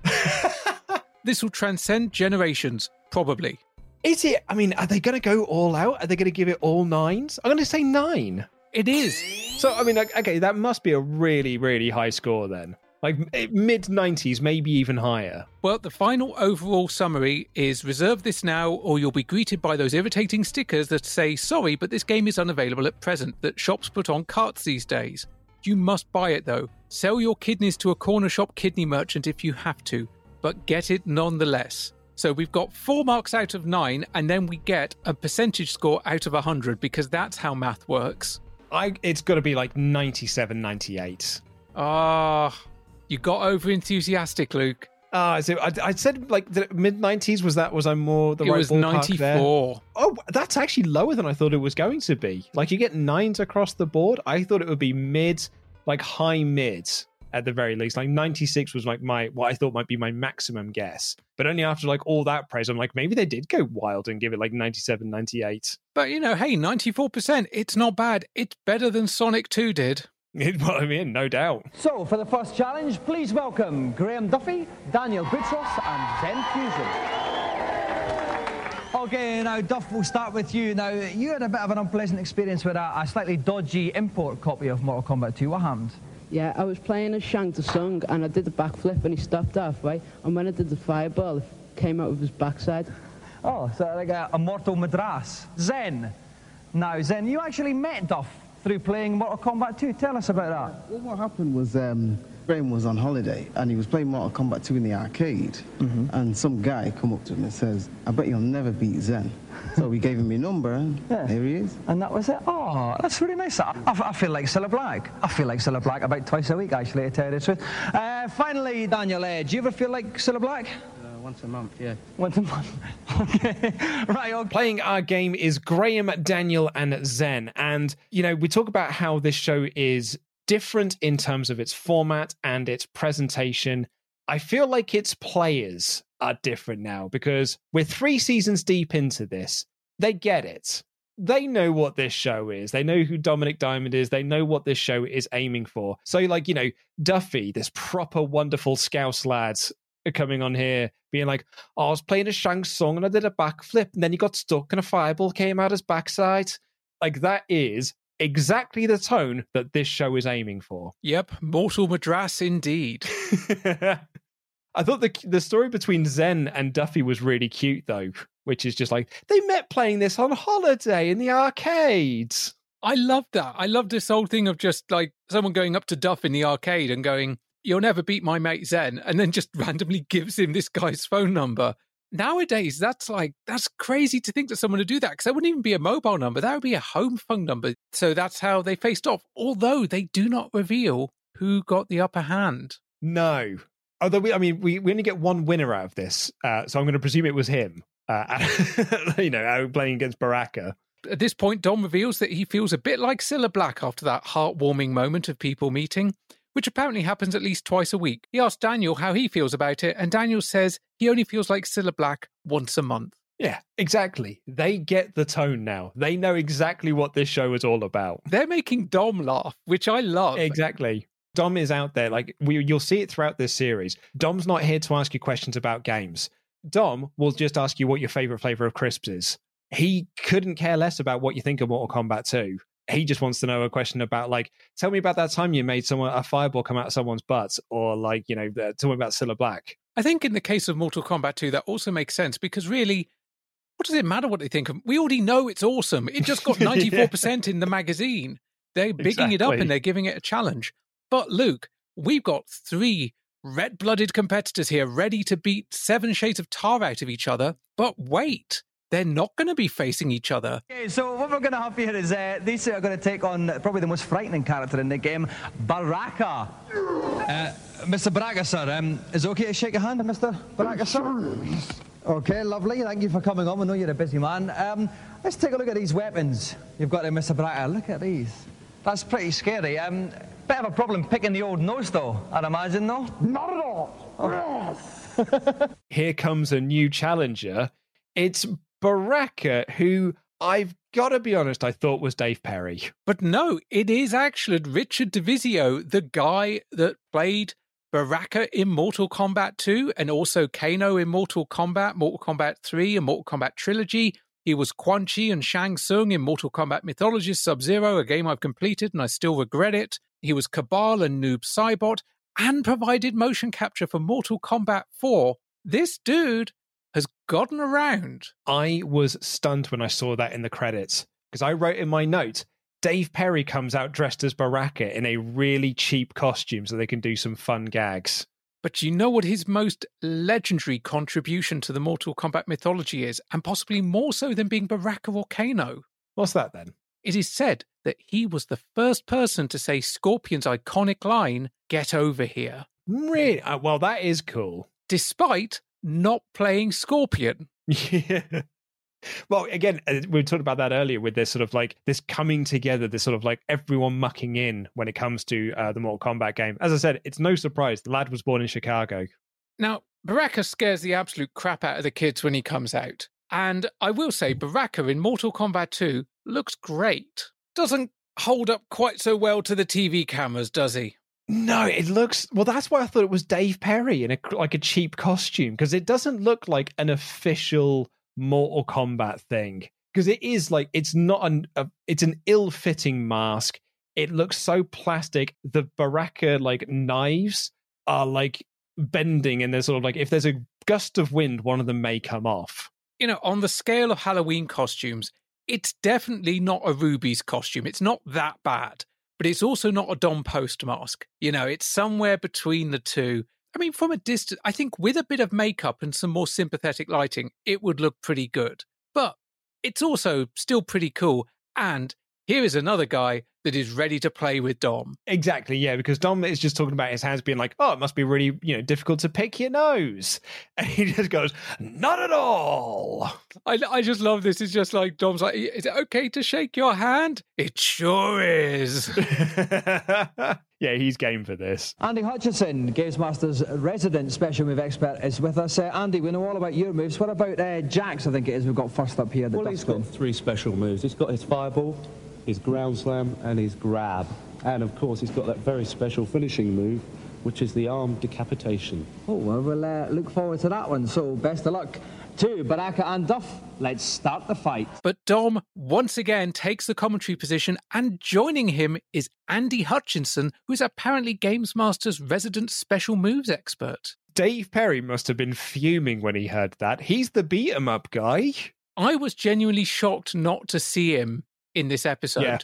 this will transcend generations, probably. Is it? I mean, are they going to go all out? Are they going to give it all nines? I'm going to say nine. It is. So, I mean, like, okay, that must be a really, really high score then. Like eh, mid 90s, maybe even higher. Well, the final overall summary is reserve this now, or you'll be greeted by those irritating stickers that say, sorry, but this game is unavailable at present, that shops put on carts these days. You must buy it though. Sell your kidneys to a corner shop kidney merchant if you have to, but get it nonetheless. So we've got four marks out of nine, and then we get a percentage score out of 100 because that's how math works. I, it's got to be like 97, 98. Ah, you got over enthusiastic, Luke. Ah, uh, so I, I said like the mid nineties. Was that was I more the it right was ninety four. Oh, that's actually lower than I thought it was going to be. Like you get nines across the board. I thought it would be mid, like high mid at the very least. Like ninety six was like my what I thought might be my maximum guess. But only after like all that praise, I'm like maybe they did go wild and give it like 97, 98. But you know, hey, ninety four percent. It's not bad. It's better than Sonic Two did. well, I mean, no doubt. So, for the first challenge, please welcome Graham Duffy, Daniel Boutros, and Zen Fusion. Okay, now, Duff, we'll start with you. Now, you had a bit of an unpleasant experience with a, a slightly dodgy import copy of Mortal Kombat 2. What happened? Yeah, I was playing as Shang Tsung, and I did the backflip, and he stopped halfway, and when I did the fireball, it came out of his backside. Oh, so like a, a Mortal Madras. Zen. Now, Zen, you actually met Duff through playing Mortal Kombat 2. Tell us about that. Well, what happened was um, Graham was on holiday and he was playing Mortal Kombat 2 in the arcade. Mm -hmm. And some guy come up to him and says, I bet you'll never beat Zen. so we gave him your number and yeah. here he is. And that was it. Oh, that's really nice. I, I feel like Cilla Black. I feel like Cilla Black about twice a week, actually, to tell you the truth. Uh, finally, Daniel, uh, do you ever feel like Cilla Black? Once a month, yeah. Once a month. okay. right. Okay. Playing our game is Graham, Daniel, and Zen. And, you know, we talk about how this show is different in terms of its format and its presentation. I feel like its players are different now because we're three seasons deep into this. They get it. They know what this show is. They know who Dominic Diamond is. They know what this show is aiming for. So, like, you know, Duffy, this proper wonderful Scouse lad uh, coming on here being like, oh, I was playing a Shang Tsung and I did a backflip and then he got stuck and a fireball came out his backside. Like that is exactly the tone that this show is aiming for. Yep, Mortal Madras indeed. I thought the the story between Zen and Duffy was really cute though, which is just like they met playing this on holiday in the arcades. I love that. I love this whole thing of just like someone going up to Duff in the arcade and going, you'll never beat my mate Zen, and then just randomly gives him this guy's phone number. Nowadays, that's like, that's crazy to think that someone would do that because that wouldn't even be a mobile number. That would be a home phone number. So that's how they faced off, although they do not reveal who got the upper hand. No. Although, we, I mean, we, we only get one winner out of this. Uh, so I'm going to presume it was him, uh, you know, playing against Baraka. At this point, Dom reveals that he feels a bit like Cilla Black after that heartwarming moment of people meeting which apparently happens at least twice a week. He asks Daniel how he feels about it, and Daniel says he only feels like Cilla Black once a month. Yeah, exactly. They get the tone now. They know exactly what this show is all about. They're making Dom laugh, which I love. Exactly. Dom is out there. Like we, you'll see it throughout this series. Dom's not here to ask you questions about games. Dom will just ask you what your favorite flavor of crisps is. He couldn't care less about what you think of Mortal Kombat 2 he just wants to know a question about like tell me about that time you made someone a fireball come out of someone's butt or like you know tell me about Cilla Black. I think in the case of Mortal Kombat 2 that also makes sense because really what does it matter what they think of? We already know it's awesome. It just got 94% yeah. in the magazine. They're bigging exactly. it up and they're giving it a challenge. But Luke, we've got three red blooded competitors here ready to beat seven shades of tar out of each other. But wait, they're not going to be facing each other. Okay, so what we're going to have here is uh, these two are going to take on probably the most frightening character in the game, Baraka. Uh, Mr. Baraka, sir, um, is it okay to shake a hand, Mr. Baraka, sir? Okay, lovely. Thank you for coming on. We know you're a busy man. Um, let's take a look at these weapons you've got there, Mr. Baraka. Look at these. That's pretty scary. Um, bit of a problem picking the old nose, though, I'd imagine, though? Not at all. Oh. Yes. Here comes a new challenger. It's Baraka, who I've got to be honest, I thought was Dave Perry. But no, it is actually Richard Divizio, the guy that played Baraka in Mortal Kombat 2 and also Kano in Mortal Kombat, Mortal Kombat 3 and Mortal Kombat Trilogy. He was Quan Chi and Shang Tsung in Mortal Kombat Mythologies Sub Zero, a game I've completed and I still regret it. He was Kabal and Noob Saibot and provided motion capture for Mortal Kombat 4. This dude has gotten around. I was stunned when I saw that in the credits because I wrote in my note Dave Perry comes out dressed as Baraka in a really cheap costume so they can do some fun gags. But you know what his most legendary contribution to the Mortal Kombat mythology is, and possibly more so than being Baraka or Kano? What's that then? It is said that he was the first person to say Scorpion's iconic line, Get over here. Really? Uh, well, that is cool. Despite not playing Scorpion. Yeah. Well, again, uh, we talked about that earlier with this sort of like this coming together, this sort of like everyone mucking in when it comes to uh, the Mortal Kombat game. As I said, it's no surprise the lad was born in Chicago. Now, Baraka scares the absolute crap out of the kids when he comes out. And I will say, Baraka in Mortal Kombat 2 looks great. Doesn't hold up quite so well to the TV cameras, does he? No, it looks well. That's why I thought it was Dave Perry in a like a cheap costume because it doesn't look like an official Mortal Kombat thing because it is like it's not an a, it's an ill-fitting mask. It looks so plastic. The Baraka like knives are like bending, and they're sort of like if there's a gust of wind, one of them may come off. You know, on the scale of Halloween costumes, it's definitely not a Rubie's costume. It's not that bad, but it's also not a Don Post mask. You know, it's somewhere between the two. I mean, from a distance, I think with a bit of makeup and some more sympathetic lighting, it would look pretty good. But it's also still pretty cool. And here is another guy that is ready to play with Dom. Exactly, yeah, because Dom is just talking about his hands being like, oh, it must be really, you know, difficult to pick your nose. And he just goes, not at all. I, I just love this. It's just like Dom's like, is it okay to shake your hand? It sure is. yeah, he's game for this. Andy Hutchinson, Games Master's resident special move expert, is with us. Uh, Andy, we know all about your moves. What about uh, Jax, I think it is, we've got first up here? The well, he's got three special moves. He's got his fireball, his ground slam, and his grab. And of course, he's got that very special finishing move, which is the arm decapitation. Oh, well, we'll uh, look forward to that one. So, best of luck to Baraka and Duff. Let's start the fight. But Dom once again takes the commentary position, and joining him is Andy Hutchinson, who is apparently Games Master's resident special moves expert. Dave Perry must have been fuming when he heard that. He's the beat 'em up guy. I was genuinely shocked not to see him in this episode. Yeah.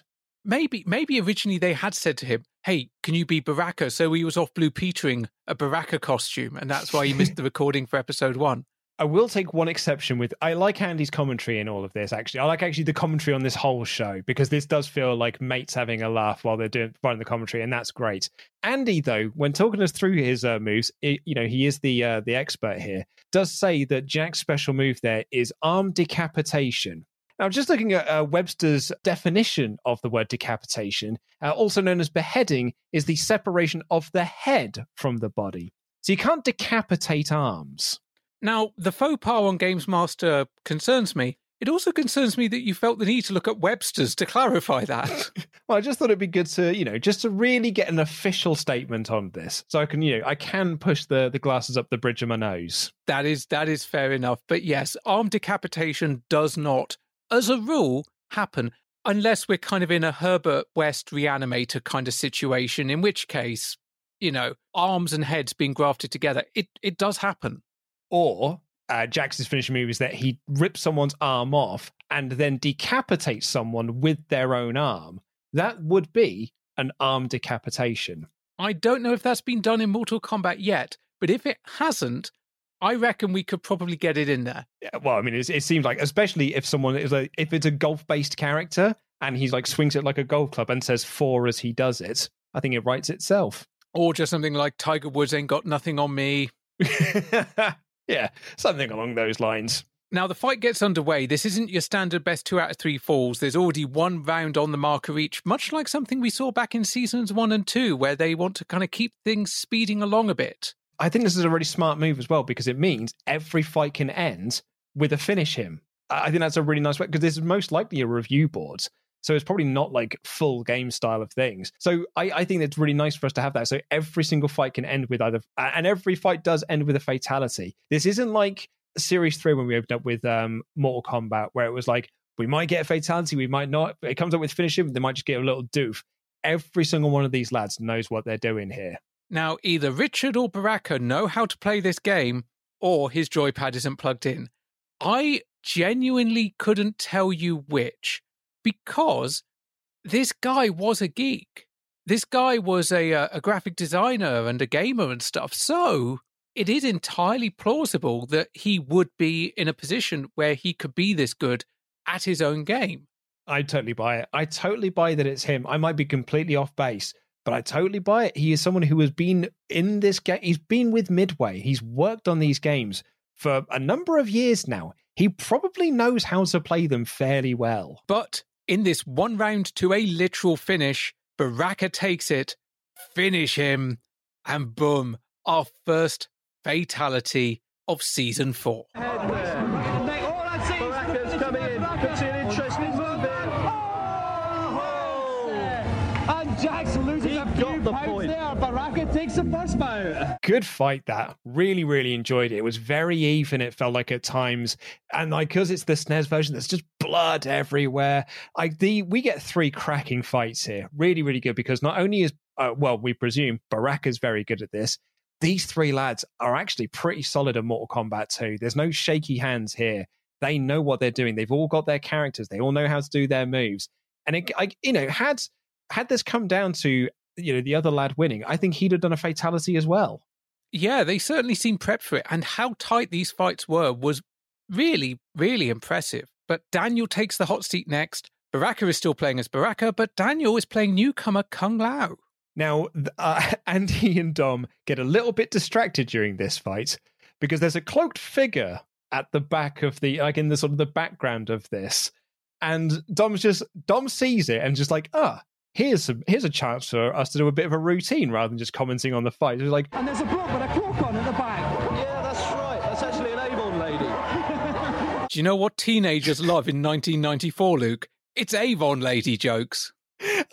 Maybe, maybe originally they had said to him, "Hey, can you be Baraka?" So he was off blue Petering a Baraka costume, and that's why he missed the recording for episode one. I will take one exception with I like Andy's commentary in all of this actually. I like actually the commentary on this whole show because this does feel like mates having a laugh while they're doing running the commentary and that's great. Andy though, when talking us through his uh, moves, it, you know, he is the uh, the expert here. Does say that Jax's special move there is arm decapitation. Now, just looking at uh, Webster's definition of the word decapitation, uh, also known as beheading, is the separation of the head from the body. So you can't decapitate arms. Now, the faux pas on Games Master concerns me. It also concerns me that you felt the need to look at Webster's to clarify that. well, I just thought it'd be good to, you know, just to really get an official statement on this, so I can, you know, I can push the the glasses up the bridge of my nose. That is that is fair enough. But yes, arm decapitation does not, as a rule, happen unless we're kind of in a Herbert West reanimator kind of situation. In which case, you know, arms and heads being grafted together, it it does happen or uh, Jax's finishing move is that he rips someone's arm off and then decapitates someone with their own arm. That would be an arm decapitation. I don't know if that's been done in Mortal Kombat yet, but if it hasn't, I reckon we could probably get it in there. Yeah, well, I mean, it, it seems like, especially if someone is like, if it's a golf-based character and he's like swings it like a golf club and says four as he does it, I think it writes itself. Or just something like Tiger Woods ain't got nothing on me. Yeah, something along those lines. Now, the fight gets underway. This isn't your standard best two out of three falls. There's already one round on the marker each, much like something we saw back in seasons one and two, where they want to kind of keep things speeding along a bit. I think this is a really smart move as well because it means every fight can end with a finish him. I think that's a really nice way because this is most likely a review board. So it's probably not like full game style of things. So I, I think it's really nice for us to have that. So every single fight can end with either, and every fight does end with a fatality. This isn't like series three when we opened up with um, Mortal Kombat, where it was like we might get a fatality, we might not. It comes up with finishing, they might just get a little doof. Every single one of these lads knows what they're doing here. Now, either Richard or Baraka know how to play this game, or his joypad isn't plugged in. I genuinely couldn't tell you which because this guy was a geek. This guy was a, uh, a graphic designer and a gamer and stuff. So it is entirely plausible that he would be in a position where he could be this good at his own game. I totally buy it. I totally buy that it's him. I might be completely off base, but I totally buy it. He is someone who has been in this game. He's been with Midway. He's worked on these games for a number of years now. He probably knows how to play them fairly well. But in this one round to a literal finish, Baraka takes it, finish him, and boom, our first fatality of season four. Baraka's takes first bout. Good fight that. Really, really enjoyed it. It was very even, it felt like at times. And like because it's the SNES version, there's just blood everywhere. Like the we get three cracking fights here. Really, really good because not only is uh, well, we presume Baraka's very good at this. These three lads are actually pretty solid in Mortal Kombat 2. There's no shaky hands here. They know what they're doing. They've all got their characters. They all know how to do their moves. And it, I, you know, had had this come down to you know the other lad winning, I think he'd have done a fatality as well. Yeah, they certainly seemed prepped for it. And how tight these fights were was really, really impressive. But Daniel takes the hot seat next. Baraka is still playing as Baraka, but Daniel is playing newcomer Kung Lao. Now, uh, Andy and Dom get a little bit distracted during this fight because there's a cloaked figure at the back of the, like in the sort of the background of this, and Dom's just Dom sees it and just like, ah, here's a here's a chance for us to do a bit of a routine rather than just commenting on the fight. It's like, And there's a bloke with a cloak on at the back. Yeah, that's right. That's actually an Avon lady. Do you know what teenagers love in 1994, Luke? It's Avon lady jokes.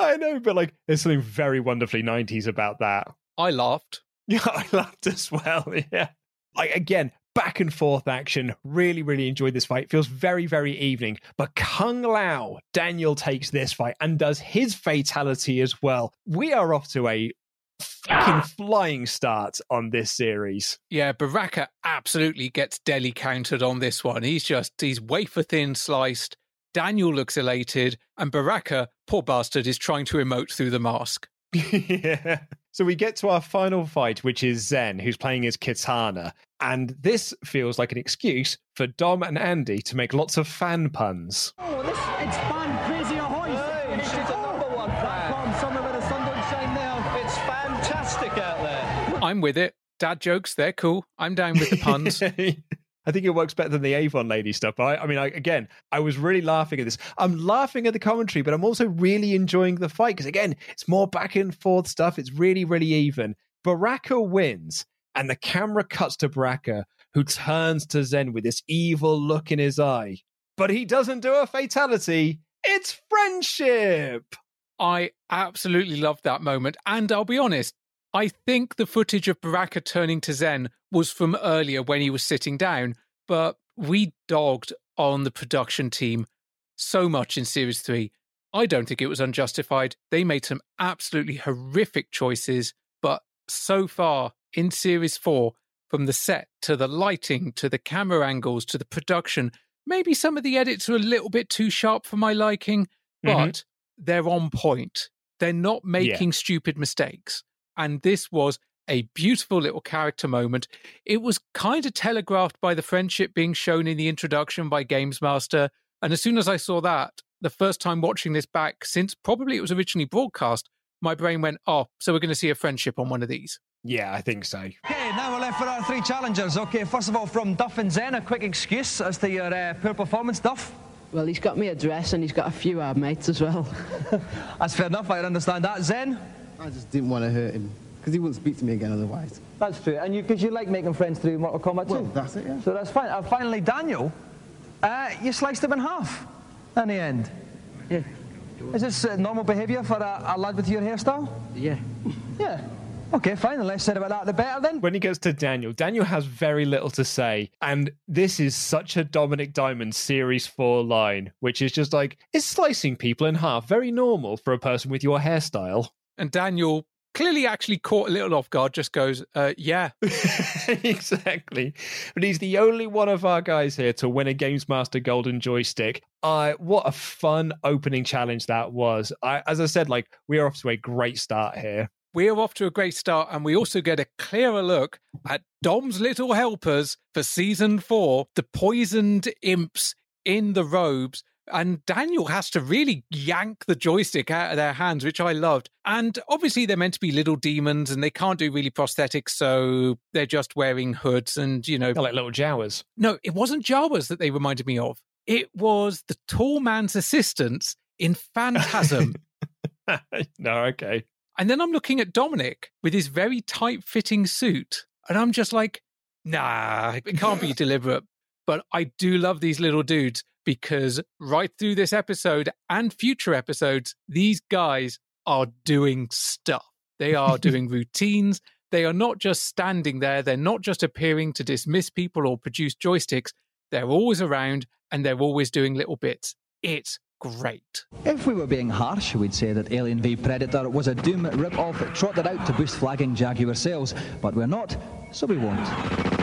I know, but like, there's something very wonderfully '90s about that. I laughed. Yeah, I laughed as well. Yeah. Like again, back and forth action. Really, really enjoyed this fight. Feels very, very evening. But Kung Lao, Daniel takes this fight and does his fatality as well. We are off to a fucking flying start on this series. Yeah, Baraka absolutely gets deli countered on this one. He's just, he's wafer thin sliced. Daniel looks elated, and Baraka, poor bastard, is trying to emote through the mask. yeah. So we get to our final fight, which is Zen, who's playing as Kitana. And this feels like an excuse for Dom and Andy to make lots of fan puns. Oh, this it's fan crazy ahoy. Hey, she's a number one fan. Come somewhere where the sun don't shine there. It's fantastic out there. I'm with it. Dad jokes, they're cool. I'm down with the puns. I think it works better than the Avon lady stuff. I, I mean, I, again, I was really laughing at this. I'm laughing at the commentary, but I'm also really enjoying the fight because, again, it's more back and forth stuff. It's really, really even. Baraka wins, and the camera cuts to Baraka, who turns to Zen with this evil look in his eye. But he doesn't do a fatality. It's friendship. I absolutely loved that moment. And I'll be honest, I think the footage of Baraka turning to Zen was from earlier when he was sitting down, but we dogged on the production team so much in Series 3. I don't think it was unjustified. They made some absolutely horrific choices, but so far in Series 4, from the set to the lighting to the camera angles to the production, maybe some of the edits are a little bit too sharp for my liking, but Mhm. they're on point. They're not making stupid mistakes. And this was a beautiful little character moment. It was kind of telegraphed by the friendship being shown in the introduction by Games Master. And as soon as I saw that, the first time watching this back, since probably it was originally broadcast, my brain went, oh, so we're going to see a friendship on one of these. Yeah, I think so. Okay, now we're left for our three challengers. Okay, first of all, from Duff and Zen, a quick excuse as to your uh, poor performance, Duff. Well, he's got me a dress and he's got a few hard mates as well. That's fair enough, I understand that. Zen? I just didn't want to hurt him because he wouldn't speak to me again otherwise. That's true, and you because you like making friends through Mortal Kombat Well, too. that's it, yeah. So that's fine. And finally, Daniel, uh, you sliced him in half in the end. Yeah. Is this uh, normal behaviour for a, a lad with your hairstyle? Yeah. Yeah. Okay, fine. The less said about that, the better then. When he gets to Daniel, Daniel has very little to say. And this is such a Dominic Diamond Series 4 line, which is just like, is slicing people in half very normal for a person with your hairstyle? And Daniel, clearly actually caught a little off guard, just goes, uh, yeah. exactly. But he's the only one of our guys here to win a Games Master Golden Joystick. Uh, what a fun opening challenge that was. I, as I said, like, we are off to a great start here. We are off to a great start, and we also get a clearer look at Dom's little helpers for season four, the poisoned imps in the robes and Daniel has to really yank the joystick out of their hands, which I loved. And obviously, they're meant to be little demons and they can't do really prosthetics, so they're just wearing hoods and, you know. They're like little Jawas. No, it wasn't Jawas that they reminded me of. It was the tall man's assistants in Phantasm. no, okay. And then I'm looking at Dominic with his very tight fitting suit, and I'm just like, nah, it can't be deliberate. But I do love these little dudes because right through this episode and future episodes, these guys are doing stuff. They are doing routines. They are not just standing there. They're not just appearing to dismiss people or produce joysticks. They're always around and they're always doing little bits. It's great. If we were being harsh, we'd say that Alien v Predator was a Doom rip-off trotted out to boost flagging Jaguar sales, but we're not, so we won't.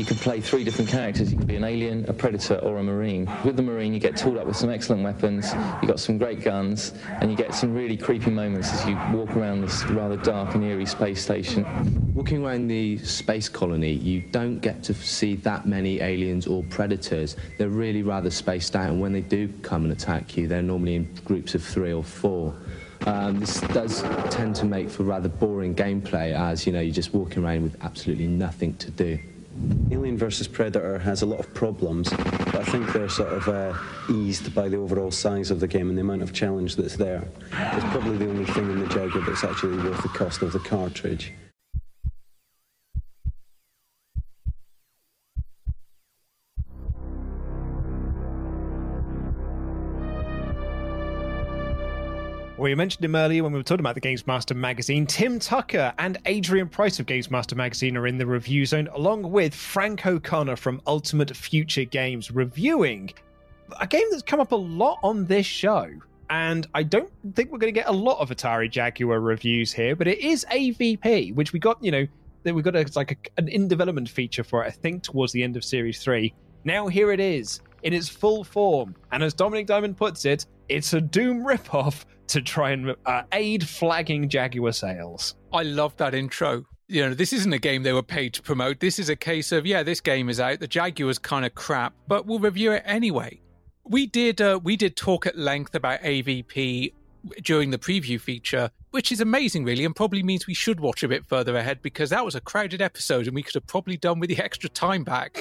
You can play three different characters. You can be an alien, a predator, or a marine. With the marine, you get tooled up with some excellent weapons, you got some great guns, and you get some really creepy moments as you walk around this rather dark and eerie space station. Walking around the space colony, you don't get to see that many aliens or predators. They're really rather spaced out, and when they do come and attack you, they're normally in groups of three or four. Um, this does tend to make for rather boring gameplay as you know you're just walking around with absolutely nothing to do. Alien versus Predator has a lot of problems, but I think they're sort of uh, eased by the overall size of the game and the amount of challenge that's there. It's probably the only thing in the Jaguar that's actually worth the cost of the cartridge. We mentioned him earlier when we were talking about the Games Master magazine. Tim Tucker and Adrian Price of Games Master magazine are in the review zone, along with Frank O'Connor from Ultimate Future Games, reviewing a game that's come up a lot on this show. And I don't think we're going to get a lot of Atari Jaguar reviews here, but it is AVP, which we got, you know, that we got a, like a, an in development feature for it, I think, towards the end of Series 3. Now here it is in its full form. And as Dominic Diamond puts it, it's a Doom ripoff to try and uh, aid flagging Jaguar sales. I love that intro. You know, this isn't a game they were paid to promote. This is a case of, yeah, this game is out. The Jaguar's kind of crap, but we'll review it anyway. We did uh, we did talk at length about AVP during the preview feature, which is amazing, really, and probably means we should watch a bit further ahead because that was a crowded episode and we could have probably done with the extra time back.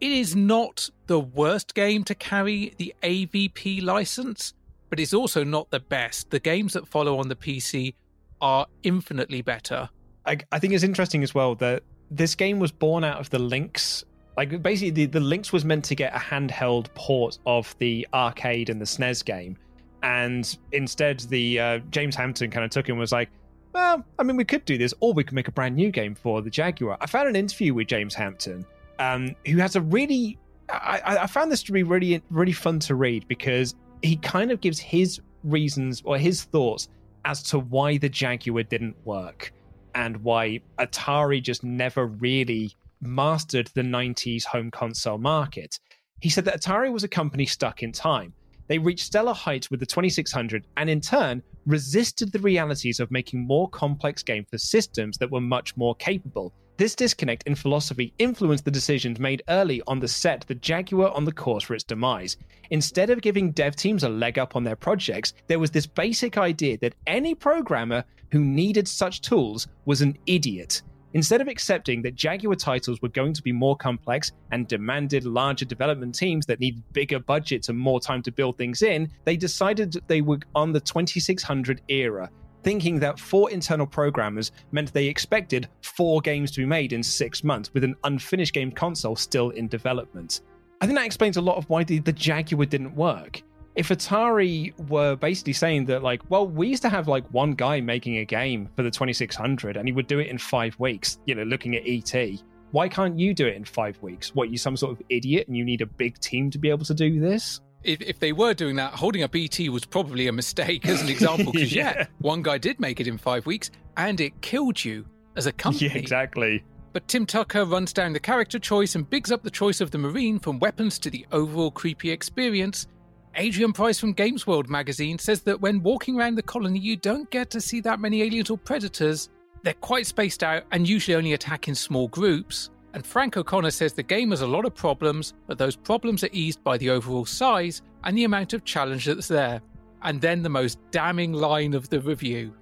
It is not the worst game to carry the AVP license, but it's also not the best. The games that follow on the PC are infinitely better. I, I think it's interesting as well that this game was born out of the Lynx. Like basically, the, the Lynx was meant to get a handheld port of the arcade and the SNES game, and instead, the uh, James Hampton kind of took it and was like, "Well, I mean, we could do this, or we could make a brand new game for the Jaguar." I found an interview with James Hampton, um, who has a really I, I, found this to be really really fun to read because he kind of gives his reasons or his thoughts as to why the Jaguar didn't work and why Atari just never really mastered the 90s home console market. He said that Atari was a company stuck in time. They reached stellar heights with the 2600 and in turn resisted the realities of making more complex games for systems that were much more capable. This disconnect in philosophy influenced the decisions made early on the set that Jaguar on the course for its demise. Instead of giving dev teams a leg up on their projects, there was this basic idea that any programmer who needed such tools was an idiot. Instead of accepting that Jaguar titles were going to be more complex and demanded larger development teams that needed bigger budgets and more time to build things in, they decided they were on the 2600 era thinking that four internal programmers meant they expected four games to be made in six months with an unfinished game console still in development. I think that explains a lot of why the, the Jaguar didn't work. if Atari were basically saying that, like, well, we used to have like one guy making a game for the 2600 and he would do it in five weeks, you know, looking at ET. Why can't you do it in five weeks? What, you some sort of idiot and you need a big team to be able to do this? If, if they were doing that, holding up ET was probably a mistake as an example. Because, yeah. Yeah. one guy did make it in five weeks and it killed you as a company. Yeah, exactly. But Tim Tucker runs down the character choice and bigs up the choice of the Marine from weapons to the overall creepy experience. Adrian Price from Games World magazine says that when walking around the colony, you don't get to see that many aliens or predators. They're quite spaced out and usually only attack in small groups. And Frank O'Connor says the game has a lot of problems, but those problems are eased by the overall size and the amount of challenge that's there. And then the most damning line of the review.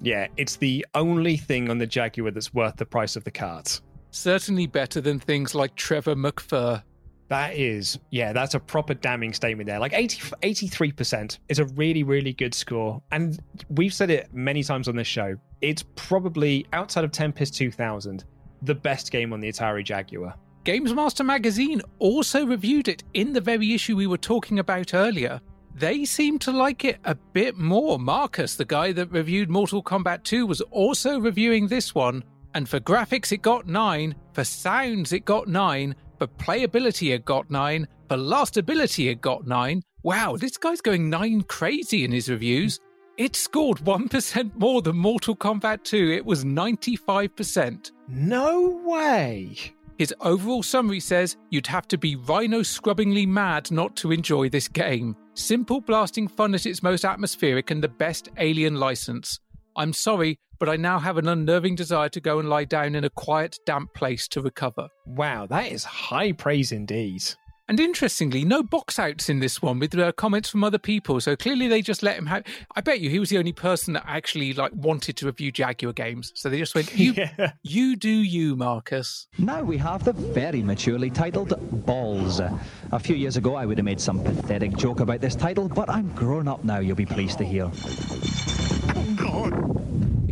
Yeah, it's the only thing on the Jaguar that's worth the price of the cards. Certainly better than things like Trevor McFur. That is, yeah, that's a proper damning statement there. Like 80, 83% is a really, really good score. And we've said it many times on this show. It's probably, outside of Tempest 2000, the best game on the Atari Jaguar. Games Master Magazine also reviewed it in the very issue we were talking about earlier. They seem to like it a bit more. Marcus, the guy that reviewed Mortal Kombat 2, was also reviewing this one. And for graphics, it got 9. For sounds, it got 9. For playability, it got 9. For lastability, it got 9. Wow, this guy's going 9 crazy in his reviews. It scored 1% more than Mortal Kombat 2. It was 95%. No way. His overall summary says you'd have to be rhino scrubbingly mad not to enjoy this game. Simple blasting fun at its most atmospheric and the best alien license. I'm sorry, but I now have an unnerving desire to go and lie down in a quiet, damp place to recover. Wow, that is high praise indeed. And interestingly, no box outs in this one with uh, comments from other people. So clearly, they just let him have. I bet you he was the only person that actually like wanted to review Jaguar games. So they just went, "You, you do you, Marcus." Now we have the very maturely titled Balls. A few years ago, I would have made some pathetic joke about this title, but I'm grown up now. You'll be pleased to hear. The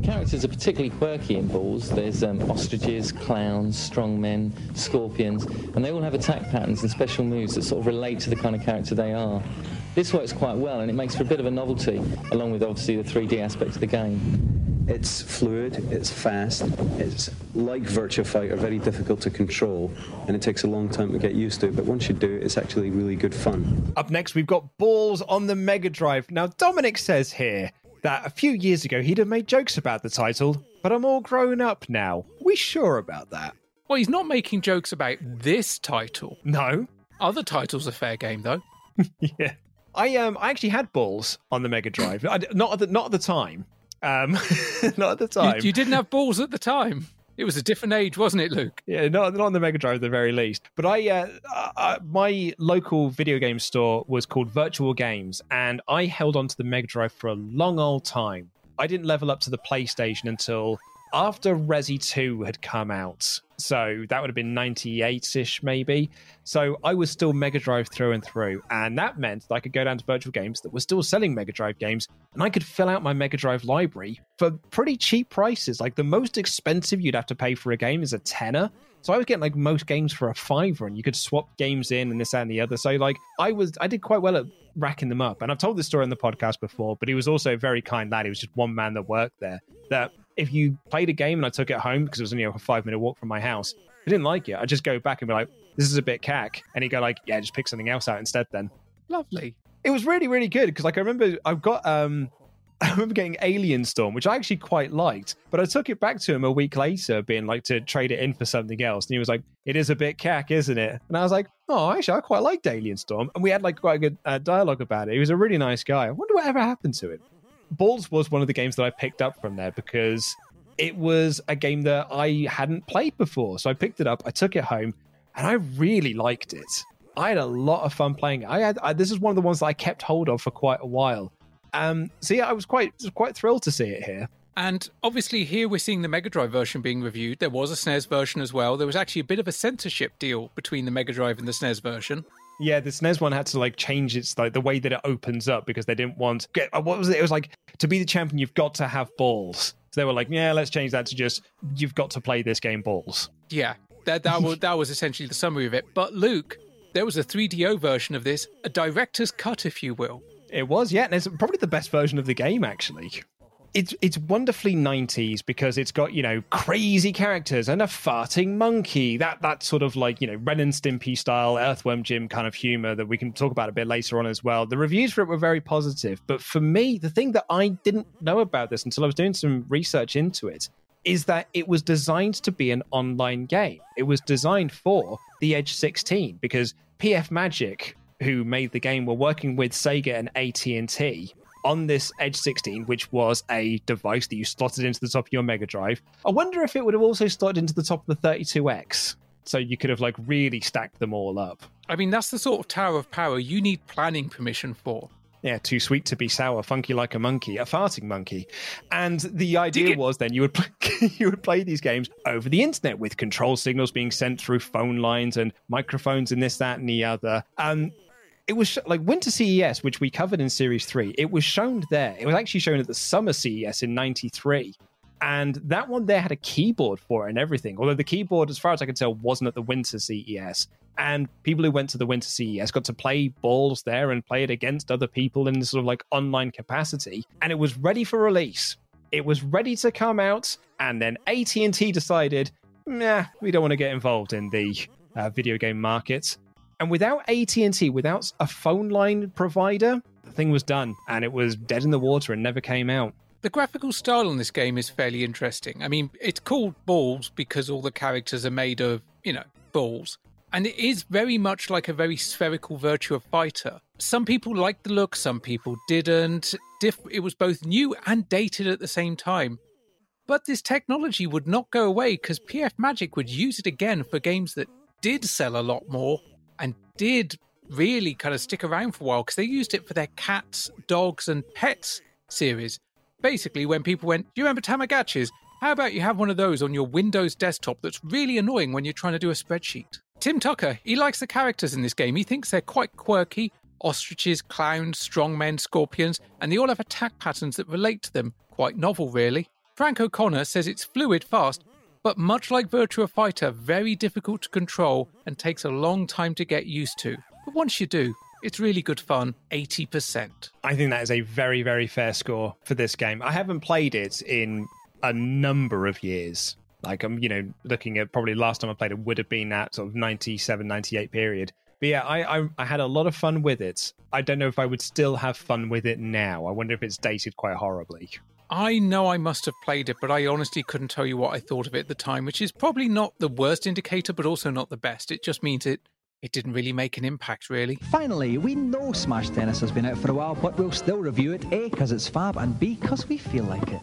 characters are particularly quirky in Balls. There's um, ostriches, clowns, strongmen, scorpions, and they all have attack patterns and special moves that sort of relate to the kind of character they are. This works quite well, and it makes for a bit of a novelty, along with obviously the 3D aspect of the game. It's fluid, it's fast, it's like Virtua Fighter, very difficult to control, and it takes a long time to get used to. But once you do, it's actually really good fun. Up next, we've got Balls on the Mega Drive. Now, Dominic says here that a few years ago he'd have made jokes about the title, but I'm all grown up now. We sure about that? Well, he's not making jokes about this title. No. Other titles are fair game, though. yeah. I um I actually had balls on the Mega Drive. I, not at the not at the time. Um, not at the time. You, you didn't have balls at the time. It was a different age, wasn't it, Luke? Yeah, not, not on the Mega Drive at the very least. But I, uh, uh, my local video game store was called Virtual Games, and I held on to the Mega Drive for a long old time. I didn't level up to the PlayStation until after Resi 2 had come out. So that would have been 98 ish, maybe. So I was still Mega Drive through and through. And that meant that I could go down to virtual games that were still selling Mega Drive games and I could fill out my Mega Drive library for pretty cheap prices. Like the most expensive you'd have to pay for a game is a tenner. So I was getting like most games for a fiver and you could swap games in and this and the other. So like I was, I did quite well at racking them up. And I've told this story on the podcast before, but he was also a very kind lad. He was just one man that worked there. That if you played a game and I took it home because it was only a five minute walk from my house, I didn't like it. I'd just go back and be like, this is a bit cack. And he'd go like, yeah, just pick something else out instead then. Lovely. It was really, really good because like I remember I've got um I remember getting Alien Storm, which I actually quite liked, but I took it back to him a week later, being like to trade it in for something else. And he was like, It is a bit cack, isn't it? And I was like, Oh, actually, I quite liked Alien Storm. And we had like quite a good uh, dialogue about it. He was a really nice guy. I wonder whatever happened to him. Balls was one of the games that I picked up from there because it was a game that I hadn't played before. So I picked it up, I took it home, and I really liked it. I had a lot of fun playing it. I had I, this is one of the ones that I kept hold of for quite a while. Um, so yeah, I was quite quite thrilled to see it here. And obviously, here we're seeing the Mega Drive version being reviewed. There was a SNES version as well. There was actually a bit of a censorship deal between the Mega Drive and the SNES version. Yeah, the SNES one had to like change its like the way that it opens up because they didn't want get uh, what was it? It was like to be the champion, you've got to have balls. So they were like, yeah, let's change that to just you've got to play this game balls. Yeah, that that was that was essentially the summary of it. But Luke, there was a 3DO version of this, a director's cut, if you will. It was, yeah, and it's probably the best version of the game, actually. It's it's wonderfully 90s because it's got, you know, crazy characters and a farting monkey. That that sort of like, you know, Ren and Stimpy style Earthworm Jim kind of humor that we can talk about a bit later on as well. The reviews for it were very positive, but for me, the thing that I didn't know about this until I was doing some research into it is that it was designed to be an online game. It was designed for the Edge 16 because PF Magic, who made the game, were working with Sega and AT&T on this Edge 16, which was a device that you slotted into the top of your Mega Drive. I wonder if it would have also slotted into the top of the 32X, so you could have like really stacked them all up. I mean, that's the sort of tower of power you need planning permission for. Yeah, too sweet to be sour, funky like a monkey, a farting monkey. And the idea was then you would play, you would play these games over the internet with control signals being sent through phone lines and microphones and this, that, and the other. And it was sh- like Winter CES, which we covered in Series 3. It was shown there. It was actually shown at the Summer CES in 93. And that one there had a keyboard for it and everything. Although the keyboard, as far as I can tell, wasn't at the Winter CES. And people who went to the Winter CES got to play balls there and play it against other people in this sort of like online capacity. And it was ready for release. It was ready to come out, and then AT&T decided, nah, we don't want to get involved in the uh, video game market. And without AT&T, without a phone line provider, the thing was done, and it was dead in the water and never came out. The graphical style on this game is fairly interesting. I mean, it's called Balls because all the characters are made of, you know, balls. And it is very much like a very spherical Virtua Fighter. Some people liked the look, some people didn't. It was both new and dated at the same time. But this technology would not go away because PF Magic would use it again for games that did sell a lot more and did really kind of stick around for a while because they used it for their cats, dogs, and pets series. Basically, when people went, Do you remember Tamagotchis? How about you have one of those on your Windows desktop that's really annoying when you're trying to do a spreadsheet? Tim Tucker, he likes the characters in this game. He thinks they're quite quirky ostriches, clowns, strongmen, scorpions, and they all have attack patterns that relate to them. Quite novel, really. Frank O'Connor says it's fluid, fast, but much like Virtua Fighter, very difficult to control and takes a long time to get used to. But once you do, it's really good fun, 80%. I think that is a very, very fair score for this game. I haven't played it in a number of years. Like I'm, you know, looking at probably last time I played it would have been that sort of 97, 98 period. But yeah, I, I, I had a lot of fun with it. I don't know if I would still have fun with it now. I wonder if it's dated quite horribly. I know I must have played it, but I honestly couldn't tell you what I thought of it at the time, which is probably not the worst indicator, but also not the best. It just means it it didn't really make an impact, really. Finally, we know Smash Tennis has been out for a while, but we'll still review it, A, because it's fab, and B, because we feel like it.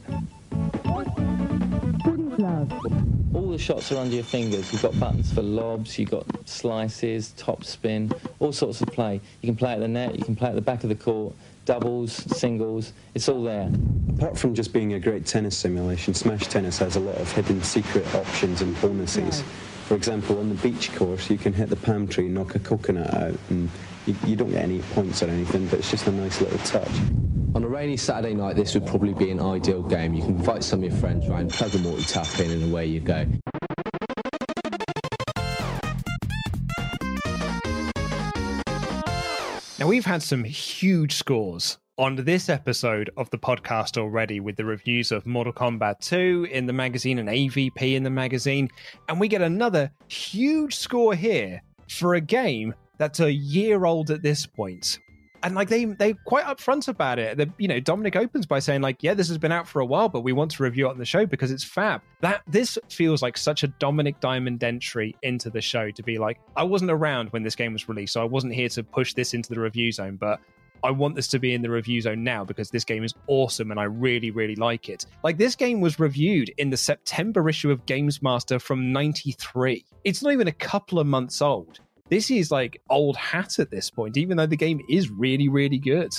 All the shots are under your fingers. You've got buttons for lobs, you've got slices, top spin, all sorts of play. You can play at the net, you can play at the back of the court, doubles, singles, it's all there. Apart from just being a great tennis simulation, Smash Tennis has a lot of hidden secret options and bonuses. For example, on the beach course, you can hit the palm tree, knock a coconut out, and you, you don't get any points or anything, but it's just a nice little touch. On a rainy Saturday night, this would probably be an ideal game. You can invite some of your friends around, plug a multi-tap in, and away you go. Now, we've had some huge scores on this episode of the podcast already with the reviews of Mortal Kombat 2 in the magazine and AVP in the magazine. And we get another huge score here for a game that's a year old at this point. And like they they quite upfront about it. The, you know, Dominic opens by saying like, "Yeah, this has been out for a while, but we want to review it on the show because it's fab." That this feels like such a Dominic Diamond entry into the show to be like, "I wasn't around when this game was released, so I wasn't here to push this into the review zone, but I want this to be in the review zone now because this game is awesome and I really, really like it. Like, this game was reviewed in the September issue of Games Master from 93. It's not even a couple of months old. This is like old hat at this point, even though the game is really, really good.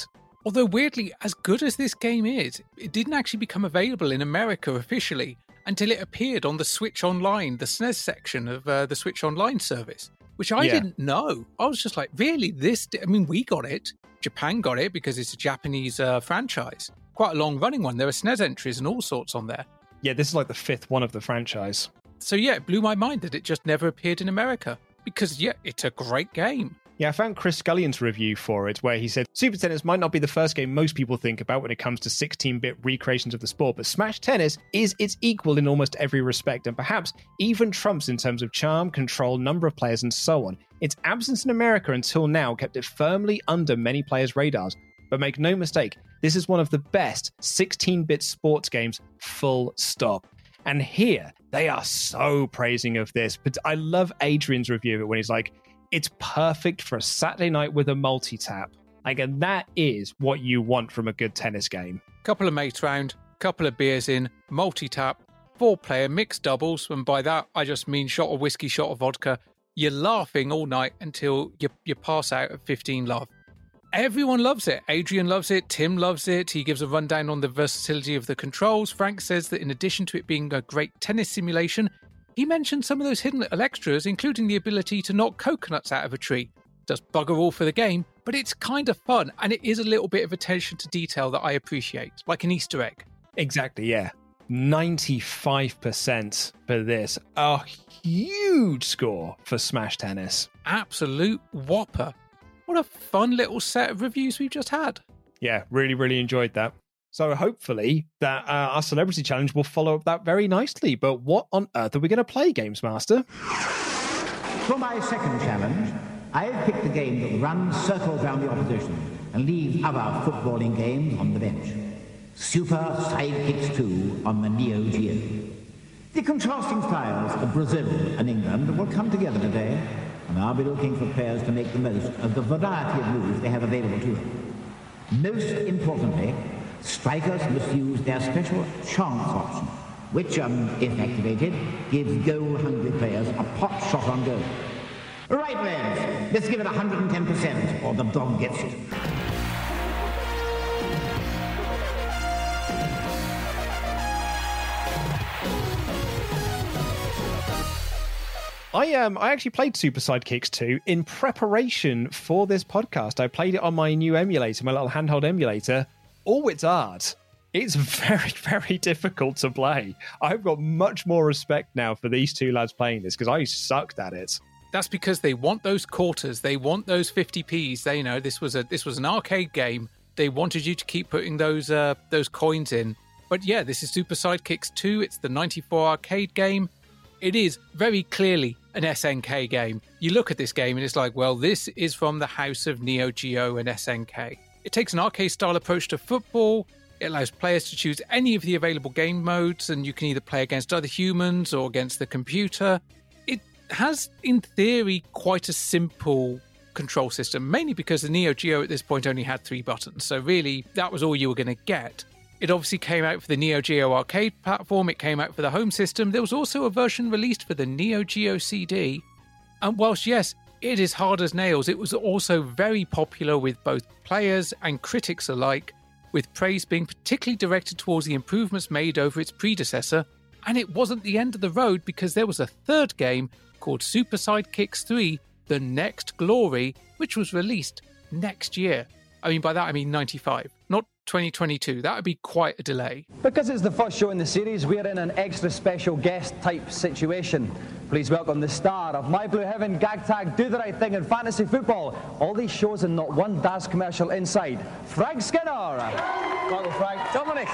Although, weirdly, as good as this game is, it didn't actually become available in America officially until it appeared on the Switch Online, the SNES section of uh, the Switch Online service, which I Yeah. didn't know. I was just like, really? This? I mean, we got it. Japan got it because it's a Japanese uh, franchise. Quite a long running one. There are SNES entries and all sorts on there. Yeah, this is like the fifth one of the franchise. So, yeah, it blew my mind that it just never appeared in America. Because, yeah, it's a great game. Yeah, I found Chris Scullion's review for it where he said Super Tennis might not be the first game most people think about when it comes to 16 bit recreations of the sport, but Smash Tennis is its equal in almost every respect and perhaps even trumps in terms of charm, control, number of players, and so on. Its absence in America until now kept it firmly under many players' radars. But make no mistake, this is one of the best 16 bit sports games, full stop. And here, they are so praising of this. But I love Adrian's review of it when he's like, it's perfect for a Saturday night with a multi tap. Like, and that is what you want from a good tennis game. Couple of mates round, couple of beers in, multi tap, four player mixed doubles, and by that I just mean shot of whiskey, shot of vodka. You're laughing all night until you, you pass out at 15 love. Everyone loves it. Adrian loves it. Tim loves it. He gives a rundown on the versatility of the controls. Frank says that in addition to it being a great tennis simulation, he mentioned some of those hidden little extras, including the ability to knock coconuts out of a tree. Does bugger all for the game, but it's kind of fun and it is a little bit of attention to detail that I appreciate, like an Easter egg. Exactly, yeah. 95% for this. A huge score for Smash Tennis. Absolute whopper. What a fun little set of reviews we've just had. Yeah, really, really enjoyed that. So hopefully that uh, our celebrity challenge will follow up that very nicely. But what on earth are we going to play, Games Master? For my second challenge, I've picked a game that runs circles around the opposition and leaves other footballing games on the bench. Super Sidekicks 2 on the Neo Geo. The contrasting styles of Brazil and England will come together today, and I'll be looking for players to make the most of the variety of moves they have available to them. Most importantly, strikers must use their special chance option, which, um, if activated, gives goal-hungry players a pot shot on goal. Right, lads, let's give it 110%, or the dog gets it. I um I actually played Super Sidekicks 2 in preparation for this podcast. I played it on my new emulator, my little handheld emulator. Oh, it's hard. It's very, very difficult to play. I've got much more respect now for these two lads playing this because I sucked at it. That's because they want those quarters, they want those 50p's. They you know this was a this was an arcade game. They wanted you to keep putting those uh those coins in. But yeah, this is Super Sidekicks 2. It's the 94 arcade game. It is very clearly an SNK game. You look at this game and it's like, well, this is from the house of Neo Geo and SNK. It takes an arcade style approach to football. It allows players to choose any of the available game modes, and you can either play against other humans or against the computer. It has, in theory, quite a simple control system, mainly because the Neo Geo at this point only had three buttons. So, really, that was all you were going to get. It obviously came out for the Neo Geo arcade platform, it came out for the home system. There was also a version released for the Neo Geo CD. And whilst, yes, it is hard as nails, it was also very popular with both players and critics alike, with praise being particularly directed towards the improvements made over its predecessor. And it wasn't the end of the road because there was a third game called Super Sidekicks 3 The Next Glory, which was released next year. I mean, by that I mean 95, not 2022. That would be quite a delay. Because it's the first show in the series, we're in an extra special guest type situation. Please welcome the star of My Blue Heaven, Gag Tag, Do the Right Thing, and Fantasy Football. All these shows and not one Daz commercial inside. Frank Skinner. Michael Frank. Dominic.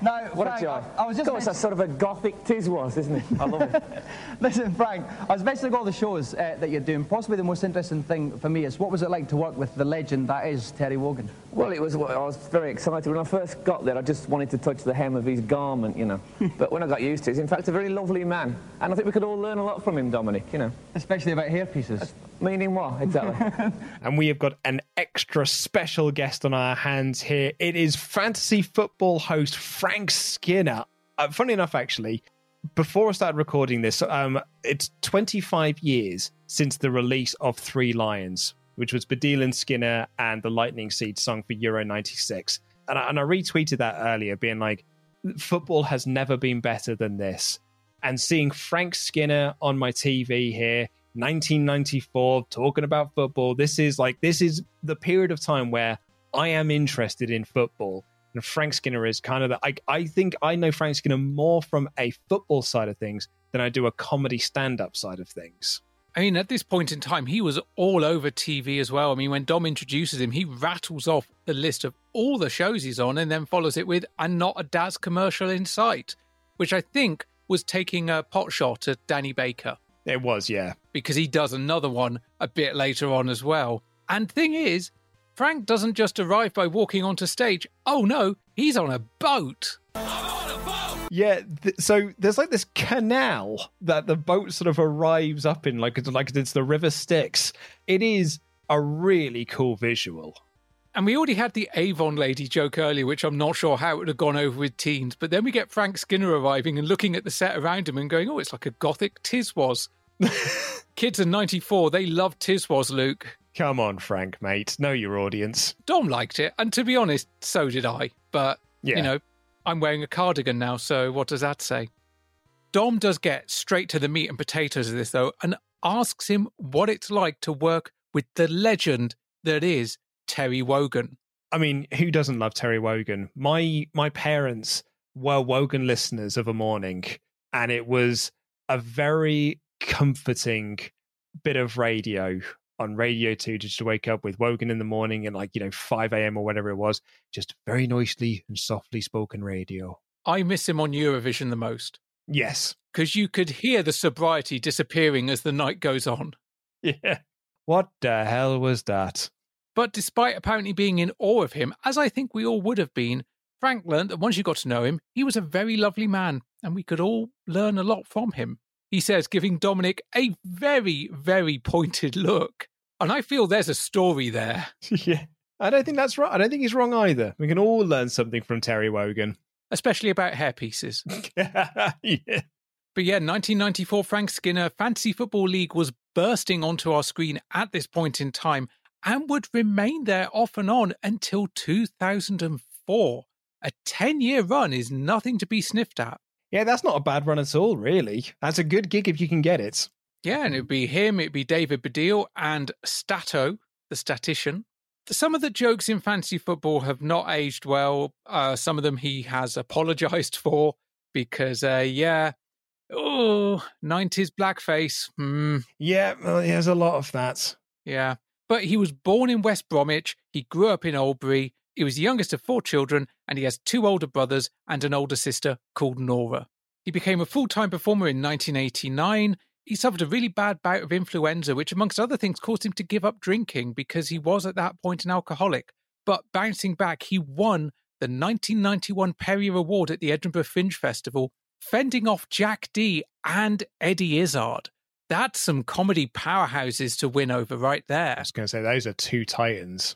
Now, What Frank, a joy. I, I was just Of course, that's sort of a gothic Tiswas, isn't it? I love it. Listen, Frank, I was mentioning all the shows uh, that you're doing. Possibly the most interesting thing for me is what was it like to work with the legend that is Terry Wogan? Well, it was. I was very excited when I first got there. I just wanted to touch the hem of his garment, you know. but when I got used to it, he's in fact a very lovely man, and I think we could all learn a lot from him, Dominic. You know, especially about hairpieces. Meaning what exactly? and we have got an extra special guest on our hands here. It is fantasy football host Frank Skinner. Uh, funny enough, actually, before I started recording this, um, it's 25 years since the release of Three Lions, which was Baddiel Skinner and the Lightning Seed song for Euro 96. And I, and I retweeted that earlier, being like, football has never been better than this. And seeing Frank Skinner on my TV here, 1994, talking about football, this is like, this is the period of time where I am interested in football. And Frank Skinner is kind of the, I, I think I know Frank Skinner more from a football side of things than I do a comedy stand up side of things. I mean, at this point in time, he was all over TV as well. I mean, when Dom introduces him, he rattles off the list of all the shows he's on and then follows it with, and not a Daz commercial in sight, which I think was taking a pot shot at Danny Baker. It was, yeah. Because he does another one a bit later on as well. And thing is, Frank doesn't just arrive by walking onto stage. Oh no, he's on a boat. Yeah, th- so there's like this canal that the boat sort of arrives up in, like it's like it's the River Styx. It is a really cool visual. And we already had the Avon lady joke earlier, which I'm not sure how it would have gone over with teens. But then we get Frank Skinner arriving and looking at the set around him and going, oh, it's like a gothic Tiswas. Kids in 94, they love Tiswas, Luke. Come on, Frank, mate. Know your audience. Dom liked it. And to be honest, so did I. But, Yeah. you know, I'm wearing a cardigan now, so what does that say? Dom does get straight to the meat and potatoes of this, though, and asks him what it's like to work with the legend that is Terry Wogan. I mean, who doesn't love Terry Wogan? My my parents were Wogan listeners of a morning, and it was a very comforting bit of radio on Radio 2 just to wake up with Wogan in the morning and like, you know, 5 a.m. or whatever it was, just very noisily and softly spoken radio. I miss him on Eurovision the most. Yes. Because you could hear the sobriety disappearing as the night goes on. Yeah. What the hell was that? But despite apparently being in awe of him, as I think we all would have been, Frank learned that once you got to know him, he was a very lovely man, and we could all learn a lot from him. He says, giving Dominic a very, very pointed look. And I feel there's a story there. yeah. I don't think that's right. I don't think he's wrong either. We can all learn something from Terry Wogan. Especially about hair pieces. yeah. But yeah, 1994 Frank Skinner Fantasy Football League was bursting onto our screen at this point in time and would remain there off and on until 2004. A 10 year run is nothing to be sniffed at. Yeah, that's not a bad run at all, really. That's a good gig if you can get it. Yeah, and it'd be him, it'd be David Baddiel and Stato, the statistician. Some of the jokes in fantasy football have not aged well. Uh, some of them he has apologized for because, uh, yeah, oh, 90s blackface. Hmm. Yeah, well, there's a lot of that. Yeah. But he was born in West Bromwich. He grew up in Oldbury. He was the youngest of four children, and he has two older brothers and an older sister called Nora. He became a full time performer in 1989. He suffered a really bad bout of influenza, which, amongst other things, caused him to give up drinking because he was at that point an alcoholic. But bouncing back, he won the 1991 Perrier Award at the Edinburgh Fringe Festival, fending off Jack Dee and Eddie Izzard. That's some comedy powerhouses to win over right there. I was going to say, those are two titans.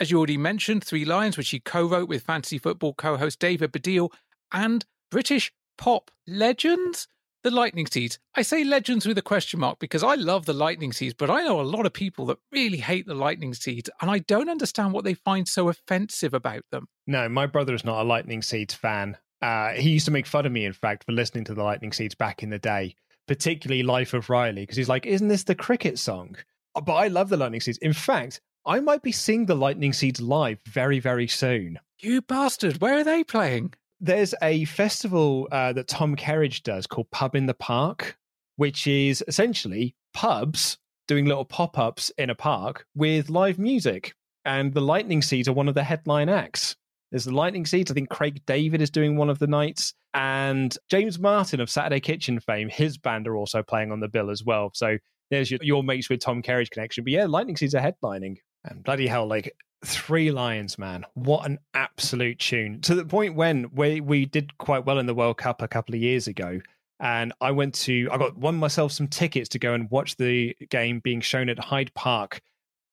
As you already mentioned, Three Lions, which he co wrote with fantasy football co host David Baddiel, and British pop legends, the Lightning Seeds. I say legends with a question mark because I love the Lightning Seeds, but I know a lot of people that really hate the Lightning Seeds, and I don't understand what they find so offensive about them. No, my brother is not a Lightning Seeds fan. Uh, he used to make fun of me, in fact, for listening to the Lightning Seeds back in the day, particularly Life of Riley, because he's like, Isn't this the cricket song? Uh, But I love the Lightning Seeds. In fact, I might be seeing the Lightning Seeds live very, very soon. You bastard, where are they playing? There's a festival uh, that Tom Kerridge does called Pub in the Park, which is essentially pubs doing little pop ups in a park with live music. And the Lightning Seeds are one of the headline acts. There's the Lightning Seeds. I think Craig David is doing one of the nights. And James Martin of Saturday Kitchen fame, his band are also playing on the bill as well. So there's your, your mates with Tom Kerridge connection. But yeah, Lightning Seeds are headlining. And bloody hell, like Three Lions, man. What an absolute tune. To the point when we, we did quite well in the World Cup a couple of years ago. And I went to, I got won myself some tickets to go and watch the game being shown at Hyde Park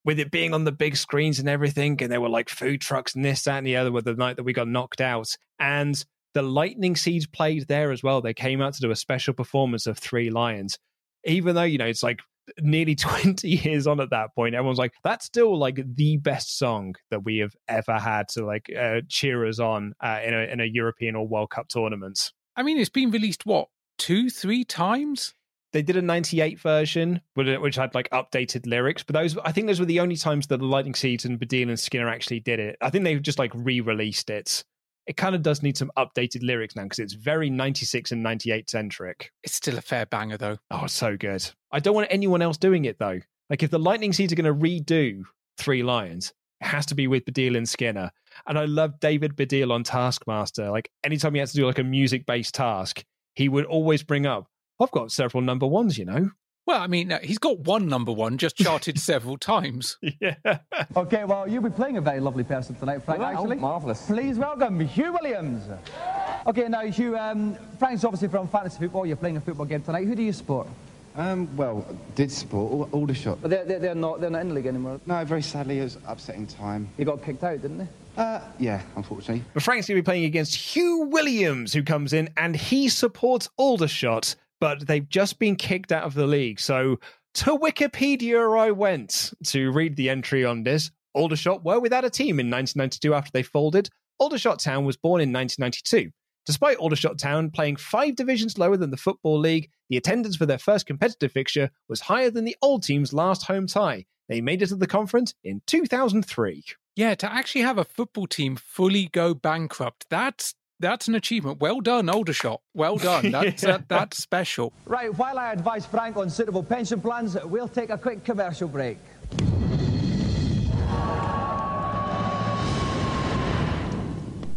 with it being on the big screens and everything. And there were like food trucks and this, that, and the other with the night that we got knocked out. And the Lightning Seeds played there as well. They came out to do a special performance of Three Lions. Even though, you know, it's like nearly 20 years on at that point everyone's like that's still like the best song that we have ever had to like uh, cheer us on uh, in a in a European or World Cup tournament. I mean, it's been released, what, two, three times? they did a 98 version which had like updated lyrics but those I think those were the only times that the Lightning Seeds and Baddiel and Skinner actually did it. I think they've just like re-released it it kind of does need some updated lyrics now because it's very 96 and 98 centric. It's still a fair banger, though. Oh, so good. I don't want anyone else doing it, though. Like, if the Lightning Seeds are going to redo Three Lions, it has to be with Baddiel and Skinner. And I love David Baddiel on Taskmaster. Like, anytime he has to do like a music based task, he would always bring up, I've got several number ones, you know. Well, I mean, uh, he's got one number one just charted several times. Yeah. Okay, well, you'll be playing a very lovely person tonight, Frank, Oh, actually. marvellous. Please welcome Hugh Williams. Okay, now, Hugh, um, Frank's obviously from fantasy football. You're playing a football game tonight. Who do you support? Um, well, did support Aldershot. But they're, they're, they're, not, they're not in the league anymore. No, very sadly, it was upsetting time. They got kicked out, didn't they? Uh, yeah, unfortunately. But Frank's going to be playing against Hugh Williams, who comes in and he supports Aldershot, but they've just been kicked out of the league. So to Wikipedia I went to read the entry on this. Aldershot were without a team in 1992 after they folded. Aldershot Town was born in 1992. Despite Aldershot Town playing five divisions lower than the Football League, the attendance for their first competitive fixture was higher than the old team's last home tie. They made it to the conference in 2003. Yeah, to actually have a football team fully go bankrupt, that's that's an achievement. Well done, Aldershot. Well done. That's Yeah. that, that's special. Right, while I advise Frank on suitable pension plans, we'll take a quick commercial break.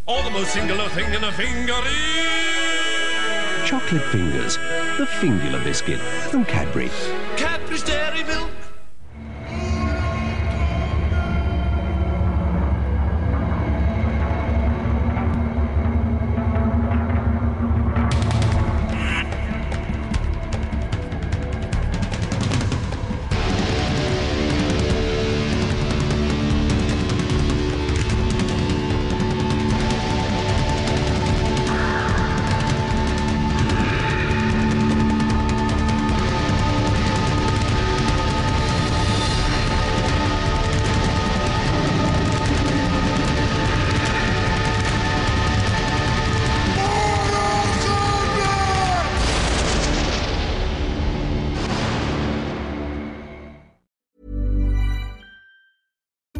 All the most singular thing in a finger is... Chocolate Fingers, the fingular biscuit from Cadbury. Cadbury's Dairy Milk.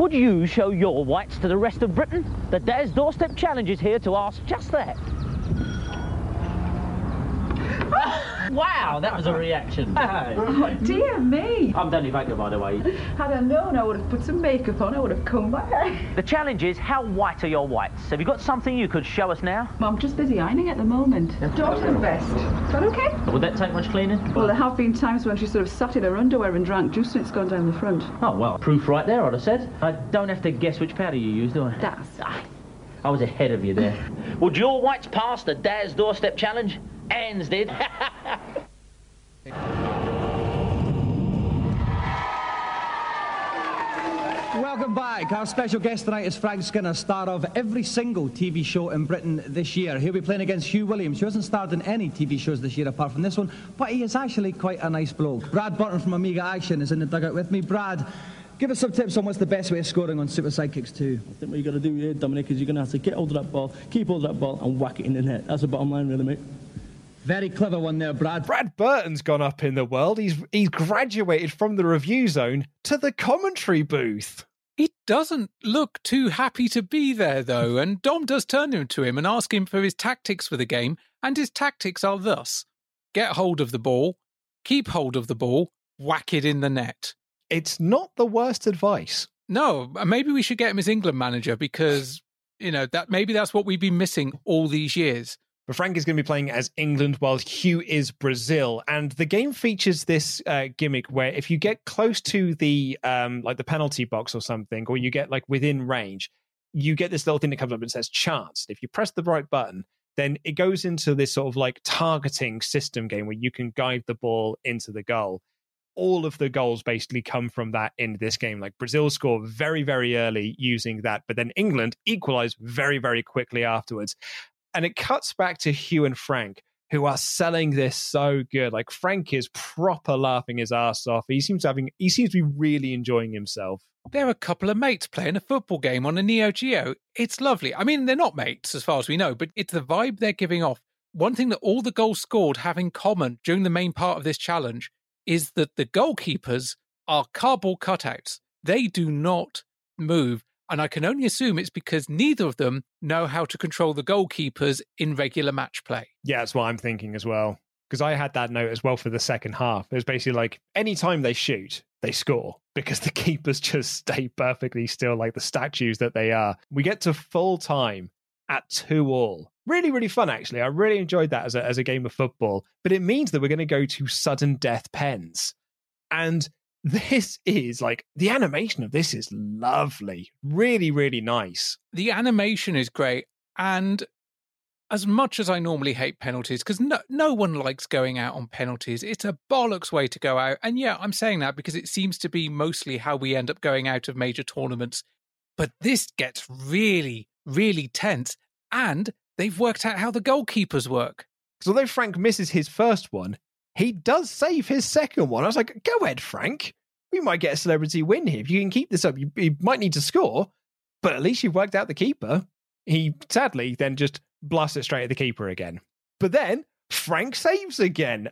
Would you show your whites to the rest of Britain? The Daz Doorstep Challenge is here to ask just that. wow, that was a reaction. Oh, dear me. I'm Danny Baker, by the way. Had I known, I would have put some makeup on. I would have come back. The challenge is how white are your whites? Have you got something you could show us now? Well, I'm just busy ironing at the moment. Don't invest. Is that okay? Would that take much cleaning? Well, there have been times when she sort of sat in her underwear and drank juice and it's gone down the front. Oh, well, proof right there, I'd have said. I don't have to guess which powder you use, do I? That's... I was ahead of you there. Would your whites pass the Daz Doorstep Challenge? Anne's did. Welcome back. Our special guest tonight is Frank Skinner, star of every single TV show in Britain this year. He'll be playing against Hugh Williams, who hasn't starred in any TV shows this year apart from this one, but he is actually quite a nice bloke. Brad Burton from Amiga Action is in the dugout with me. Brad, Give us some tips on what's the best way of scoring on Super Sidekicks 2. I think what you've got to do here, Dominic, is you're going to have to get hold of that ball, keep hold of that ball, and whack it in the net. That's the bottom line, really, mate. Very clever one there, Brad. Brad Burton's gone up in the world. He's he's graduated from the review zone to the commentary booth. He doesn't look too happy to be there, though, and Dom does turn him to him and ask him for his tactics for the game, and his tactics are thus get hold of the ball, keep hold of the ball, whack it in the net. It's not the worst advice. No, maybe we should get him as England manager because, you know, that maybe that's what we've been missing all these years. But Frank is going to be playing as England while Hugh is Brazil, and the game features this uh, gimmick where if you get close to the um, like the penalty box or something, or you get like within range, you get this little thing that comes up and says chance. If you press the right button, then it goes into this sort of like targeting system game where you can guide the ball into the goal. All of the goals basically come from that in this game. Like Brazil score very, very early using that, but then England equalize very, very quickly afterwards. And it cuts back to Hugh and Frank, who are selling this so good. Like Frank is proper laughing his ass off. He seems having he seems to be really enjoying himself. They're a couple of mates playing a football game on a Neo Geo. It's lovely. I mean, they're not mates as far as we know, but it's the vibe they're giving off. One thing that all the goals scored have in common during the main part of this challenge is that the goalkeepers are cardboard cutouts. They do not move. And I can only assume it's because neither of them know how to control the goalkeepers in regular match play. Yeah, that's what I'm thinking as well. Because I had that note as well for the second half. It was basically like anytime they shoot, they score because the keepers just stay perfectly still like the statues that they are. We get to full time at two all. Really, really fun actually. I really enjoyed that as a, as a game of football. But it means that we're going to go to sudden death pens. And this is like the animation of this is lovely. Really, really nice. The animation is great. And as much as I normally hate penalties, because no, no one likes going out on penalties, it's a bollocks way to go out. And yeah, I'm saying that because it seems to be mostly how we end up going out of major tournaments. But this gets really, really tense. And they've worked out how the goalkeepers work. Because although Frank misses his first one, he does save his second one. I was like, go ahead, Frank. We might get a celebrity win here. If you can keep this up, you, you might need to score, but at least you've worked out the keeper. He sadly then just blasts it straight at the keeper again. But then Frank saves again.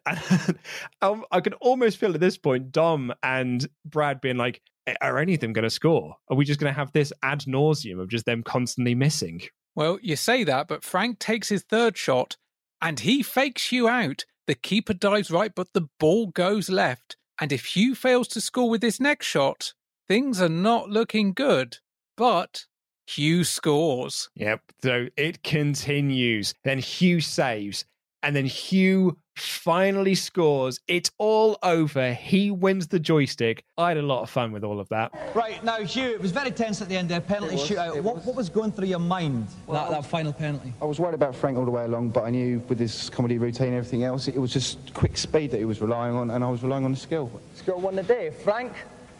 um, I can almost feel at this point Dom and Brad being like, are any of them going to score? Are we just going to have this ad nauseum of just them constantly missing? Well, you say that, but Frank takes his third shot and he fakes you out. The keeper dives right, but the ball goes left. And if Hugh fails to score with this next shot, things are not looking good. But Hugh scores. Yep. So it continues. Then Hugh saves. And then Hugh finally scores. It's all over. He wins the joystick. I had a lot of fun with all of that. Right, now, Hugh, it was very tense at the end there, penalty was, shootout. What, was. what was going through your mind, Well, that, that final penalty? I was worried about Frank all the way along, but I knew with his comedy routine and everything else, it was just quick speed that he was relying on, and I was relying on the skill. Score one a day, Frank.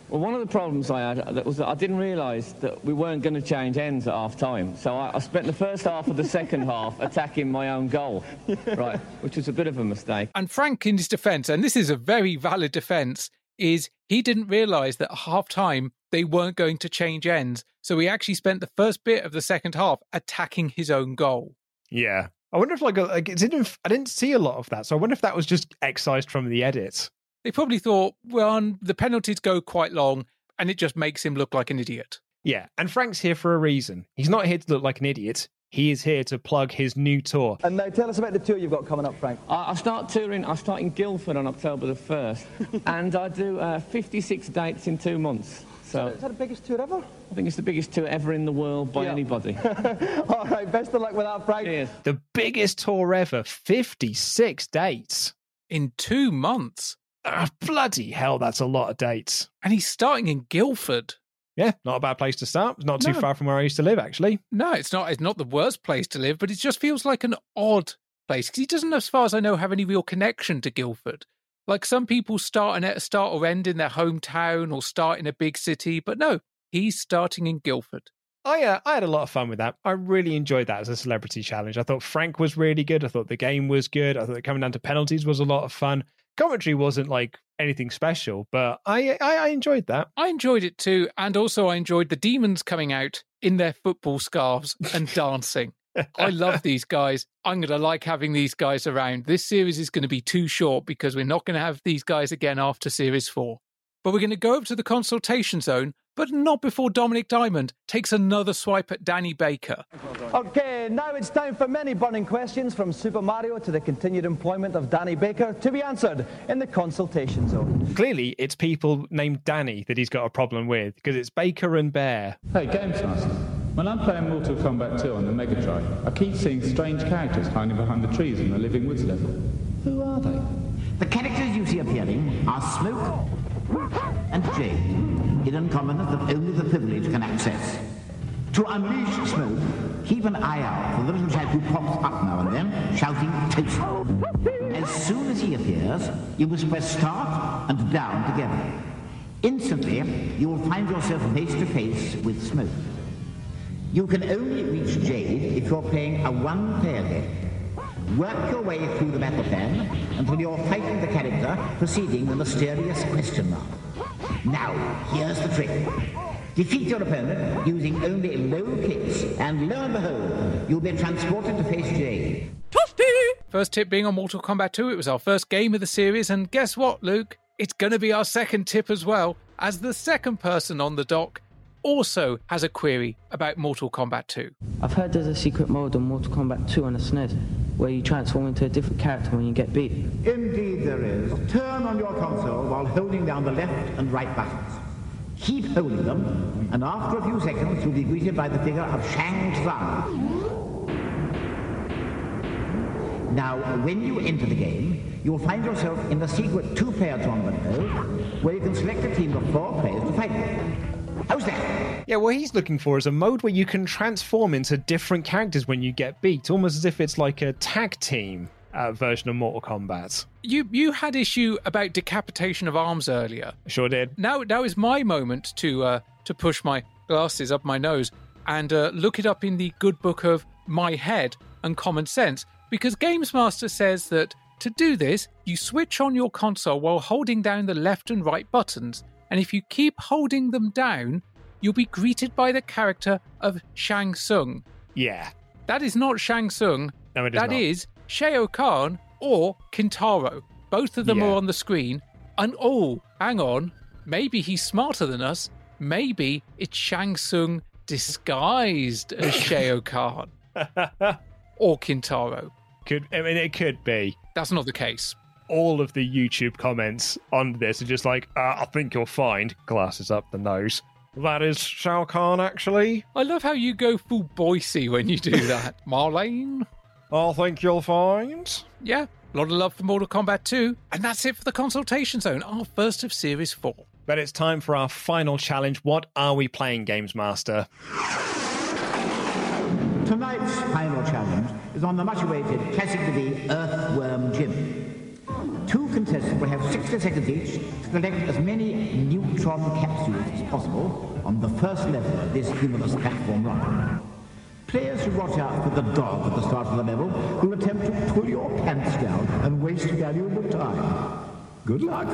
Well, one of the problems I had uh, that was that I didn't realise that we weren't going to change ends at half time. So I, I spent the first half of the second half attacking my own goal, right, which was a bit of a mistake. And Frank, in his defence, and this is a very valid defence, is he didn't realise that at half time they weren't going to change ends. So he actually spent the first bit of the second half attacking his own goal. Yeah. I wonder if like, uh, like it didn't I didn't see a lot of that. So I wonder if that was just excised from the edit. They probably thought, well, the penalties go quite long and it just makes him look like an idiot. Yeah, and Frank's here for a reason. He's not here to look like an idiot. He is here to plug his new tour. And now tell us about the tour you've got coming up, Frank. I, I start touring, I start in Guildford on October the 1st, and I do uh, 56 dates in two months. So Is that the biggest tour ever? I think it's the biggest tour ever in the world by Yeah. anybody. All right, best of luck with that, Frank. Cheers. The biggest tour ever, 56 dates. In two months. Ah, bloody hell, that's a lot of dates. And he's starting in Guildford. Yeah, not a bad place to start. It's not too No. far from where I used to live, actually. No, it's not. It's not the worst place to live, but it just feels like an odd place because he doesn't, as far as I know, have any real connection to Guildford. Like some people start and start or end in their hometown or start in a big city, but no, he's starting in Guildford. I uh, I had a lot of fun with that. I really enjoyed that as a celebrity challenge. I thought Frank was really good. I thought the game was good. I thought coming down to penalties was a lot of fun. Commentary wasn't like anything special, but I, I I enjoyed that. I enjoyed it too, and also I enjoyed the demons coming out in their football scarves and dancing. I love these guys. I'm going to like having these guys around. This series is going to be too short because we're not going to have these guys again after series four. But we're going to go up to the consultation zone, but not before Dominic Diamond takes another swipe at Danny Baker. Okay, now it's time for many burning questions from Super Mario to the continued employment of Danny Baker to be answered in the consultation zone. Clearly, it's people named Danny that he's got a problem with because it's Baker and Bear. Hey, Games Master. When I'm playing Mortal Kombat 2 on the Mega Drive, I keep seeing strange characters hiding behind the trees in the Living Woods level. Who are they? The characters you see appearing are Smoke and Jade, hidden commoners that only the privileged can access. To unleash Smoke, keep an eye out for the little chap who pops up now and then, shouting toast. As soon as he appears, you must press start and down together. Instantly, you will find yourself face to face with Smoke. You can only reach Jade if you're playing a one-player game. Work your way through the battle plan until you're fighting the character preceding the mysterious question mark. Now, here's the trick. Defeat your opponent using only low kicks, and lo and behold, you'll be transported to face Jade. First tip being on Mortal Kombat 2, it was our first game of the series, and guess what, Luke? It's going to be our second tip as well, as the second person on the dock also has a query about Mortal Kombat 2. I've heard there's a secret mode on Mortal Kombat 2 on the SNES where you transform into a different character when you get beat. Indeed there is. Turn on your console while holding down the left and right buttons. Keep holding them, and after a few seconds you'll be greeted by the figure of Shang Tsung. Now, when you enter the game, you'll find yourself in the secret two-player tournament mode, where you can select a team of four players to fight with. How's that? Yeah, what he's looking for is a mode where you can transform into different characters when you get beat, almost as if it's like a tag team uh, version of Mortal Kombat. You you had issue about decapitation of arms earlier. Sure did. Now now is my moment to uh, to push my glasses up my nose and uh, look it up in the good book of my head and common sense because Games Master says that to do this you switch on your console while holding down the left and right buttons and if you keep holding them down you'll be greeted by the character of Shang Tsung. Yeah. That is not Shang Tsung. No, it is That not. is Shao Kahn or Kintaro. Both of them Yeah. are on the screen. And oh, hang on. Maybe he's smarter than us. Maybe it's Shang Tsung disguised as Shao Kahn or Kintaro. Could I mean it could be. That's not the case. All of the YouTube comments on this are just like, uh, I think you'll find glasses up the nose. That is Shao Kahn, actually. I love how you go full Boise when you do that. Marlene? I think you'll find. Yeah, a lot of love for Mortal Kombat 2. And that's it for the consultation zone, our first of Series 4. But it's time for our final challenge. What are we playing, Games Master? Tonight's final challenge is on the much-awaited classic to be Earthworm Jim. Two contestants will have 60 seconds each to collect as many neutron capsules as possible on the first level of this humorous platform run. Players who watch out for the dog at the start of the level will attempt to pull your pants down and waste valuable time. Good luck.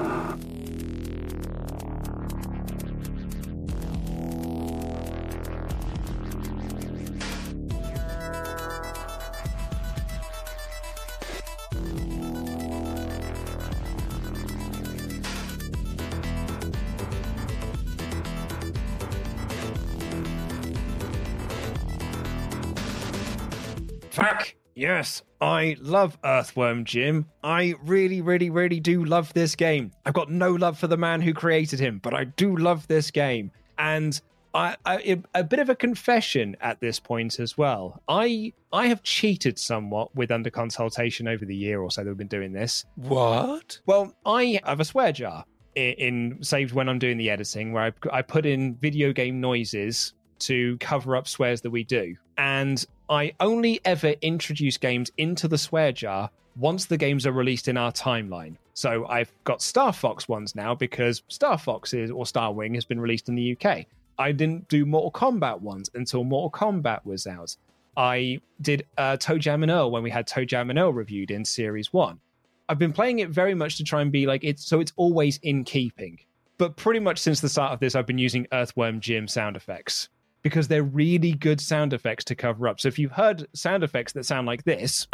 Yes, I love Earthworm Jim. I really, really, really do love this game. I've got no love for the man who created him, but I do love this game. And I, I a bit of a confession at this point as well. I I have cheated somewhat with under consultation over the year or so that we've been doing this. What? Well, I have a swear jar in, in saved when I'm doing the editing where I, I put in video game noises to cover up swears that we do. And I only ever introduce games into the swear jar once the games are released in our timeline. So I've got Star Fox ones now because Star Fox is, or Star Wing has been released in the UK. I didn't do Mortal Kombat ones until Mortal Kombat was out. I did uh, ToeJam and Earl when we had ToeJam and Earl reviewed in Series 1. I've been playing it very much to try and be like it's so it's always in keeping. But pretty much since the start of this, I've been using Earthworm Jim sound effects because they're really good sound effects to cover up. So if you've heard sound effects that sound like this.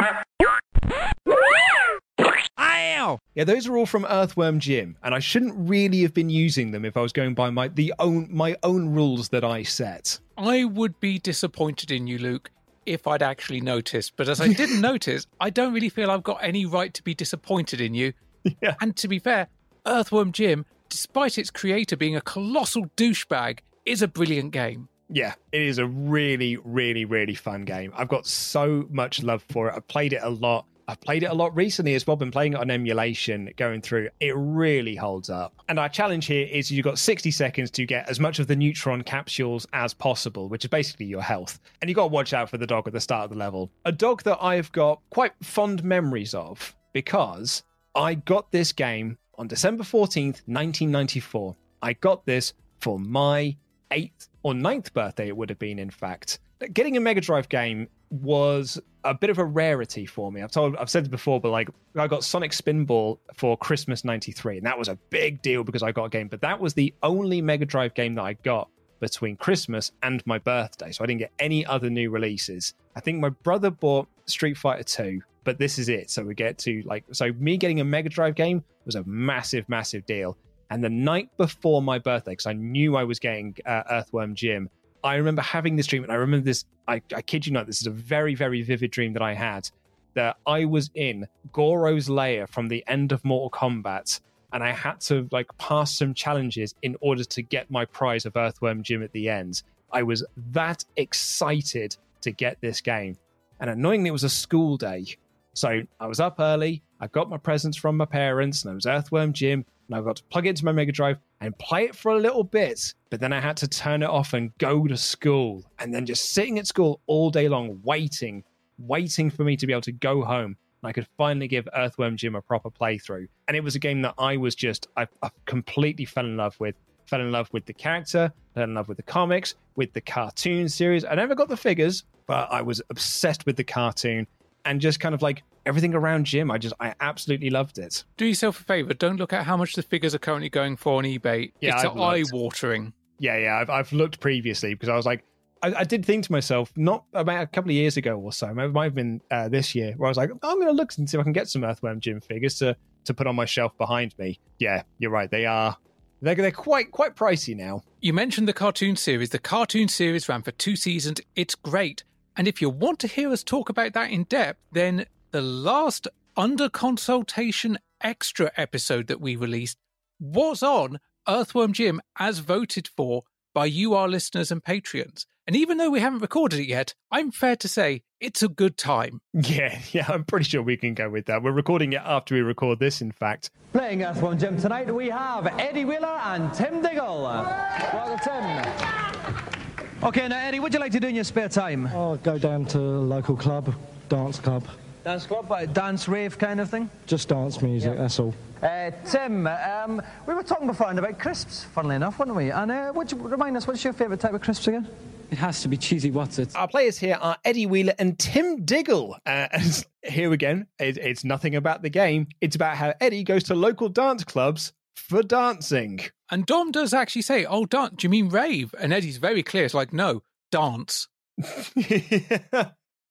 Ow! Yeah, those are all from Earthworm Jim, and I shouldn't really have been using them if I was going by my the own my own rules that I set. I would be disappointed in you, Luke, if I'd actually noticed. But as I didn't notice, I don't really feel I've got any right to be disappointed in you. Yeah. And to be fair, Earthworm Jim, despite its creator being a colossal douchebag, is a brilliant game. Yeah, it is a really, really, really fun game. I've got so much love for it. I've played it a lot. I've played it a lot recently as well. Been playing it on emulation, going through. It really holds up. And our challenge here is you've got 60 seconds to get as much of the neutron capsules as possible, which is basically your health. And you've got to watch out for the dog at the start of the level. A dog that I've got quite fond memories of because I got this game on December 14th, 1994. I got this for my eighth or ninth birthday, it would have been, in fact. Getting a Mega Drive game was a bit of a rarity for me. I've told, I've said before, but like I got Sonic Spinball for Christmas '93, and that was a big deal because I got a game. But that was the only Mega Drive game that I got between Christmas and my birthday, so I didn't get any other new releases. I think my brother bought Street Fighter 2, but this is it. So we get to like, so me getting a Mega Drive game was a massive, massive deal. And the night before my birthday, because I knew I was getting uh, Earthworm Jim, I remember having this dream, and I remember this. I, I kid you not, this is a very, very vivid dream that I had. That I was in Goro's lair from the end of Mortal Kombat, and I had to like pass some challenges in order to get my prize of Earthworm Jim at the end. I was that excited to get this game, and annoyingly, it was a school day, so I was up early. I got my presents from my parents, and it was Earthworm Jim, and I got to plug it into my Mega Drive and play it for a little bit. But then I had to turn it off and go to school, and then just sitting at school all day long, waiting, waiting for me to be able to go home. And I could finally give Earthworm Jim a proper playthrough. And it was a game that I was just, I, I completely fell in love with. Fell in love with the character, fell in love with the comics, with the cartoon series. I never got the figures, but I was obsessed with the cartoon and just kind of like everything around Jim. I just, I absolutely loved it. Do yourself a favour. Don't look at how much the figures are currently going for on eBay. Yeah, it's eye watering. Yeah, yeah. I've, I've looked previously because I was like, I, I did think to myself, not about a couple of years ago or so, maybe it might have been uh, this year, where I was like, I'm going to look and see if I can get some Earthworm Jim figures to to put on my shelf behind me. Yeah, you're right. They are. They're, they're quite quite pricey now. You mentioned the cartoon series. The cartoon series ran for two seasons. It's great. And if you want to hear us talk about that in depth, then the last under consultation extra episode that we released was on Earthworm Jim as voted for by you, our listeners and patrons. And even though we haven't recorded it yet, I'm fair to say it's a good time. Yeah, yeah. I'm pretty sure we can go with that. We're recording it after we record this, in fact. Playing Earthworm Jim tonight, we have Eddie Wheeler and Tim Diggle. Welcome, Tim. Okay, now Eddie, what do you like to do in your spare time? Oh, go down to a local club, dance club. Dance club, like dance rave kind of thing? Just dance music, that's all. Uh, Tim, um, we were talking before about crisps, funnily enough, weren't we? And uh, would you remind us, what's your favourite type of crisps again? It has to be cheesy Wotsit. Our players here are Eddie Wheeler and Tim Diggle. Uh, and here again, it, it's nothing about the game. It's about how Eddie goes to local dance clubs for dancing. And Dom does actually say, Oh, dance, do you mean rave? And Eddie's very clear. It's like, No, dance.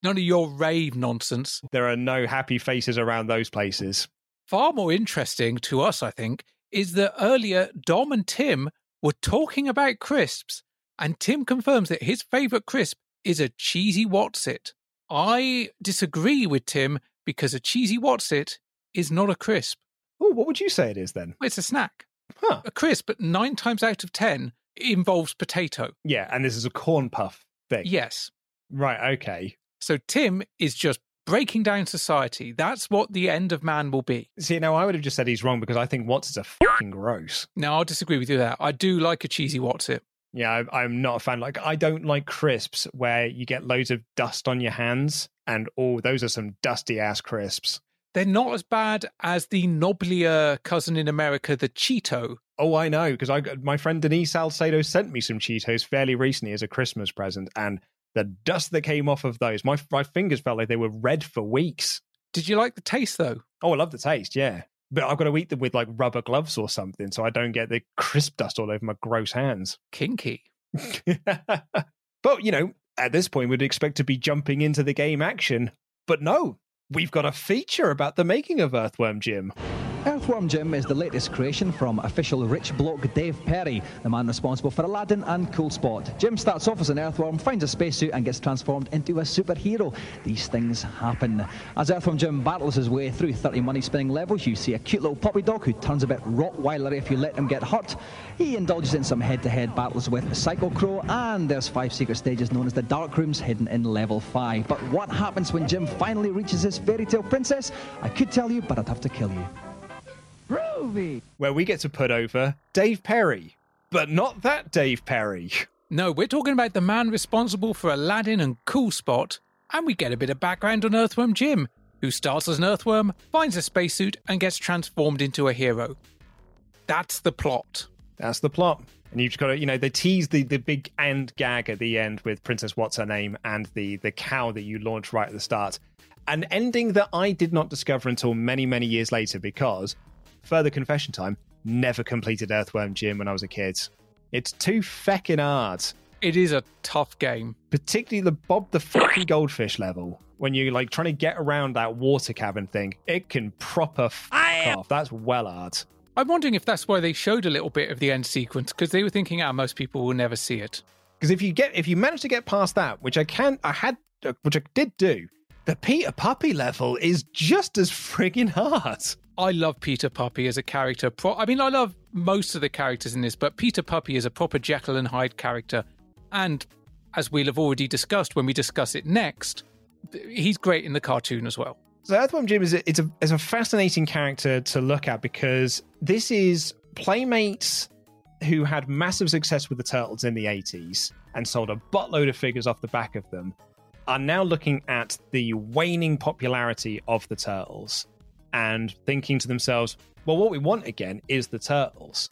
None of your rave nonsense. There are no happy faces around those places. Far more interesting to us, I think, is that earlier Dom and Tim were talking about crisps, and Tim confirms that his favourite crisp is a cheesy Wotsit. I disagree with Tim because a cheesy Wotsit is not a crisp. Oh, what would you say it is then? It's a snack. A crisp, but nine times out of ten, involves potato. Yeah, and this is a corn puff thing. Yes. Right, okay. So Tim is just breaking down society. That's what the end of man will be. See, now I would have just said he's wrong because I think what's is a fucking gross. No, I'll disagree with you there. I do like a cheesy Wotsit. Yeah, I, I'm not a fan. Like, I don't like crisps where you get loads of dust on your hands, and oh, those are some dusty ass crisps. They're not as bad as the noblier cousin in America, the Cheeto. Oh, I know because I my friend Denise Salcedo sent me some Cheetos fairly recently as a Christmas present, and the dust that came off of those, my my fingers felt like they were red for weeks. Did you like the taste though? Oh, I love the taste, yeah. But I've got to eat them with like rubber gloves or something so I don't get the crisp dust all over my gross hands. Kinky. but, you know, at this point, we'd expect to be jumping into the game action. But no, we've got a feature about the making of Earthworm Jim. Earthworm Jim is the latest creation from official rich bloke Dave Perry, the man responsible for Aladdin and Cool Spot. Jim starts off as an earthworm, finds a spacesuit, and gets transformed into a superhero. These things happen. As Earthworm Jim battles his way through 30 money spinning levels, you see a cute little puppy dog who turns a bit Rottweiler if you let him get hurt. He indulges in some head to head battles with Psycho Crow, and there's five secret stages known as the Dark Rooms hidden in level 5. But what happens when Jim finally reaches his fairy tale princess? I could tell you, but I'd have to kill you. Groovy. Where we get to put over Dave Perry, but not that Dave Perry. No, we're talking about the man responsible for Aladdin and Cool Spot, and we get a bit of background on Earthworm Jim, who starts as an earthworm, finds a spacesuit, and gets transformed into a hero. That's the plot. That's the plot. And you've got to, you know, they tease the, the big end gag at the end with Princess What's Her Name and the, the cow that you launch right at the start. An ending that I did not discover until many, many years later because further confession time, never completed Earthworm Jim when I was a kid. It's too feckin' hard. It is a tough game. Particularly the Bob the fucking Goldfish level. When you're like trying to get around that water cabin thing, it can proper fuck off. That's well hard. I'm wondering if that's why they showed a little bit of the end sequence because they were thinking, ah, most people will never see it. Because if you get if you manage to get past that, which I can, I had, uh, which I did do, the Peter Puppy level is just as friggin' hard. I love Peter Puppy as a character. Pro- I mean, I love most of the characters in this, but Peter Puppy is a proper Jekyll and Hyde character. And as we'll have already discussed when we discuss it next, he's great in the cartoon as well. So Earthworm Jim is a, it's a, it's a fascinating character to look at because this is Playmates who had massive success with the Turtles in the 80s and sold a buttload of figures off the back of them are now looking at the waning popularity of the Turtles and thinking to themselves, well, what we want again is the turtles.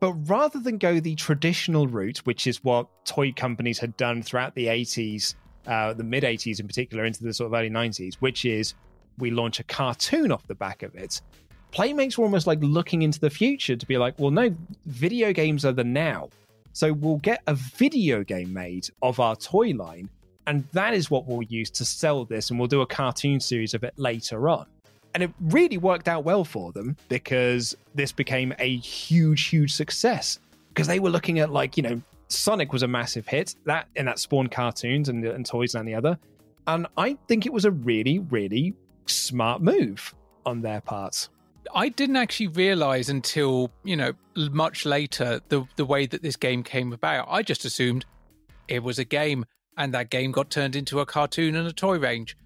But rather than go the traditional route, which is what toy companies had done throughout the 80s, uh, the mid 80s in particular, into the sort of early 90s, which is we launch a cartoon off the back of it. Playmates were almost like looking into the future to be like, well, no, video games are the now. So we'll get a video game made of our toy line, and that is what we'll use to sell this, and we'll do a cartoon series of it later on. And it really worked out well for them because this became a huge, huge success. Because they were looking at like, you know, Sonic was a massive hit, that and that spawned cartoons and, and toys and the other. And I think it was a really, really smart move on their part. I didn't actually realize until, you know, much later the the way that this game came about. I just assumed it was a game and that game got turned into a cartoon and a toy range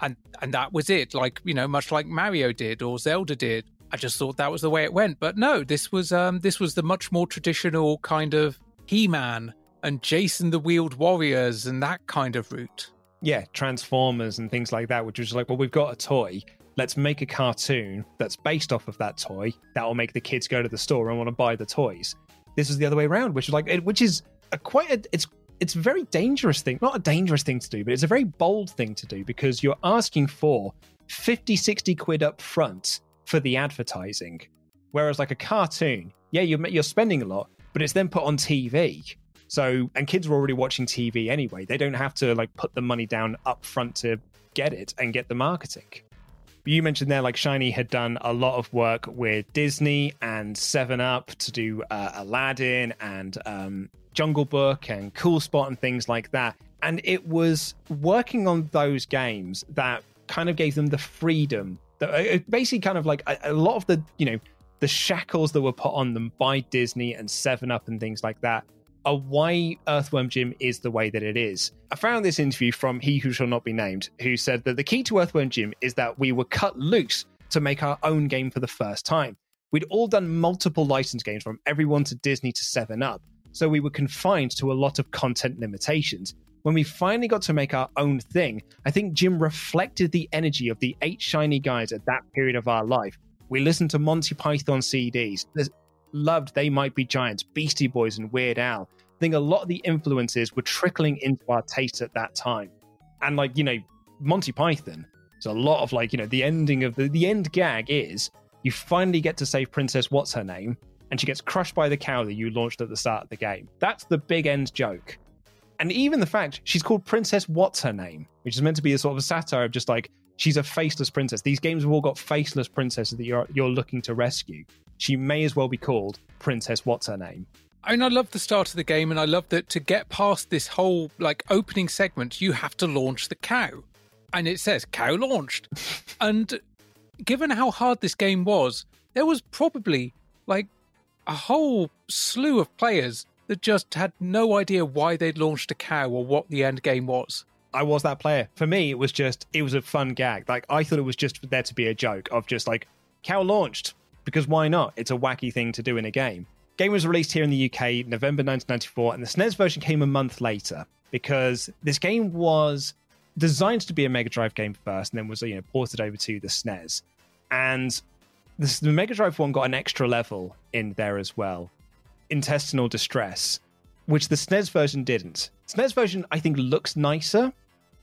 and and that was it like you know much like mario did or zelda did. I just thought that was the way it went. But no this was um this was the much more traditional kind of he-man and Jayce and the Wheeled Warriors and that kind of route. Yeah transformers and things like that which was like well we've got a toy. Let's make a cartoon that's based off of that toy that will make the kids go to the store and want to buy the toys. This is the other way around which is like which is a quite a, it's it's a very dangerous thing. Not a dangerous thing to do, but it's a very bold thing to do because you're asking for 50, 60 quid up front for the advertising. Whereas, like a cartoon, yeah, you're, you're spending a lot, but it's then put on TV. So, and kids are already watching TV anyway. They don't have to like put the money down up front to get it and get the marketing. You mentioned there, like Shiny had done a lot of work with Disney and Seven Up to do uh, Aladdin and um, Jungle Book and Cool Spot and things like that. And it was working on those games that kind of gave them the freedom that uh, basically kind of like a, a lot of the, you know, the shackles that were put on them by Disney and Seven Up and things like that are why Earthworm Jim is the way that it is. I found this interview from He Who Shall Not Be Named, who said that the key to Earthworm Jim is that we were cut loose to make our own game for the first time. We'd all done multiple license games from everyone to Disney to 7 Up, so we were confined to a lot of content limitations. When we finally got to make our own thing, I think Jim reflected the energy of the eight shiny guys at that period of our life. We listened to Monty Python CDs, loved They Might Be Giants, Beastie Boys, and Weird Al. I think a lot of the influences were trickling into our taste at that time. And like, you know, Monty Python, There's a lot of like, you know, the ending of the the end gag is you finally get to save Princess What's her name, and she gets crushed by the cow that you launched at the start of the game. That's the big end joke. And even the fact she's called Princess What's her name, which is meant to be a sort of a satire of just like she's a faceless princess. These games have all got faceless princesses that you're you're looking to rescue. She may as well be called Princess What's her name. I mean, I love the start of the game, and I love that to get past this whole like opening segment, you have to launch the cow, and it says cow launched. and given how hard this game was, there was probably like a whole slew of players that just had no idea why they'd launched a cow or what the end game was. I was that player. For me, it was just it was a fun gag. Like I thought it was just there to be a joke of just like cow launched because why not? It's a wacky thing to do in a game. Game was released here in the UK November 1994, and the SNES version came a month later because this game was designed to be a Mega Drive game first, and then was you know ported over to the SNES. And this, the Mega Drive one got an extra level in there as well, intestinal distress, which the SNES version didn't. SNES version, I think, looks nicer.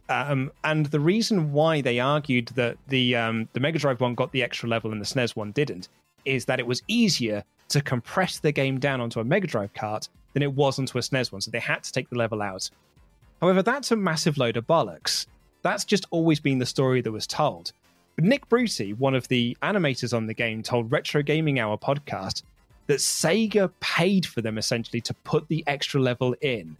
Um, and the reason why they argued that the um, the Mega Drive one got the extra level and the SNES one didn't is that it was easier to compress the game down onto a Mega Drive cart than it was onto a SNES one, so they had to take the level out. However, that's a massive load of bollocks. That's just always been the story that was told. Nick Bruty, one of the animators on the game, told Retro Gaming Hour podcast that Sega paid for them essentially to put the extra level in.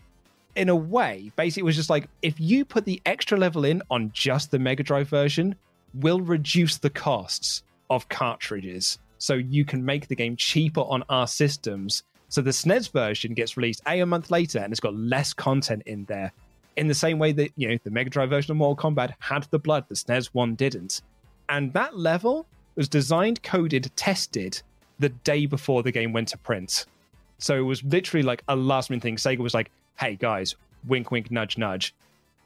In a way, basically, it was just like if you put the extra level in on just the Mega Drive version, we'll reduce the costs of cartridges so you can make the game cheaper on our systems. So the SNES version gets released a, a month later and it's got less content in there. In the same way that, you know, the Mega Drive version of Mortal Kombat had the blood, the SNES one didn't. And that level was designed, coded, tested the day before the game went to print. So it was literally like a last minute thing. Sega was like, hey guys, wink, wink, nudge, nudge.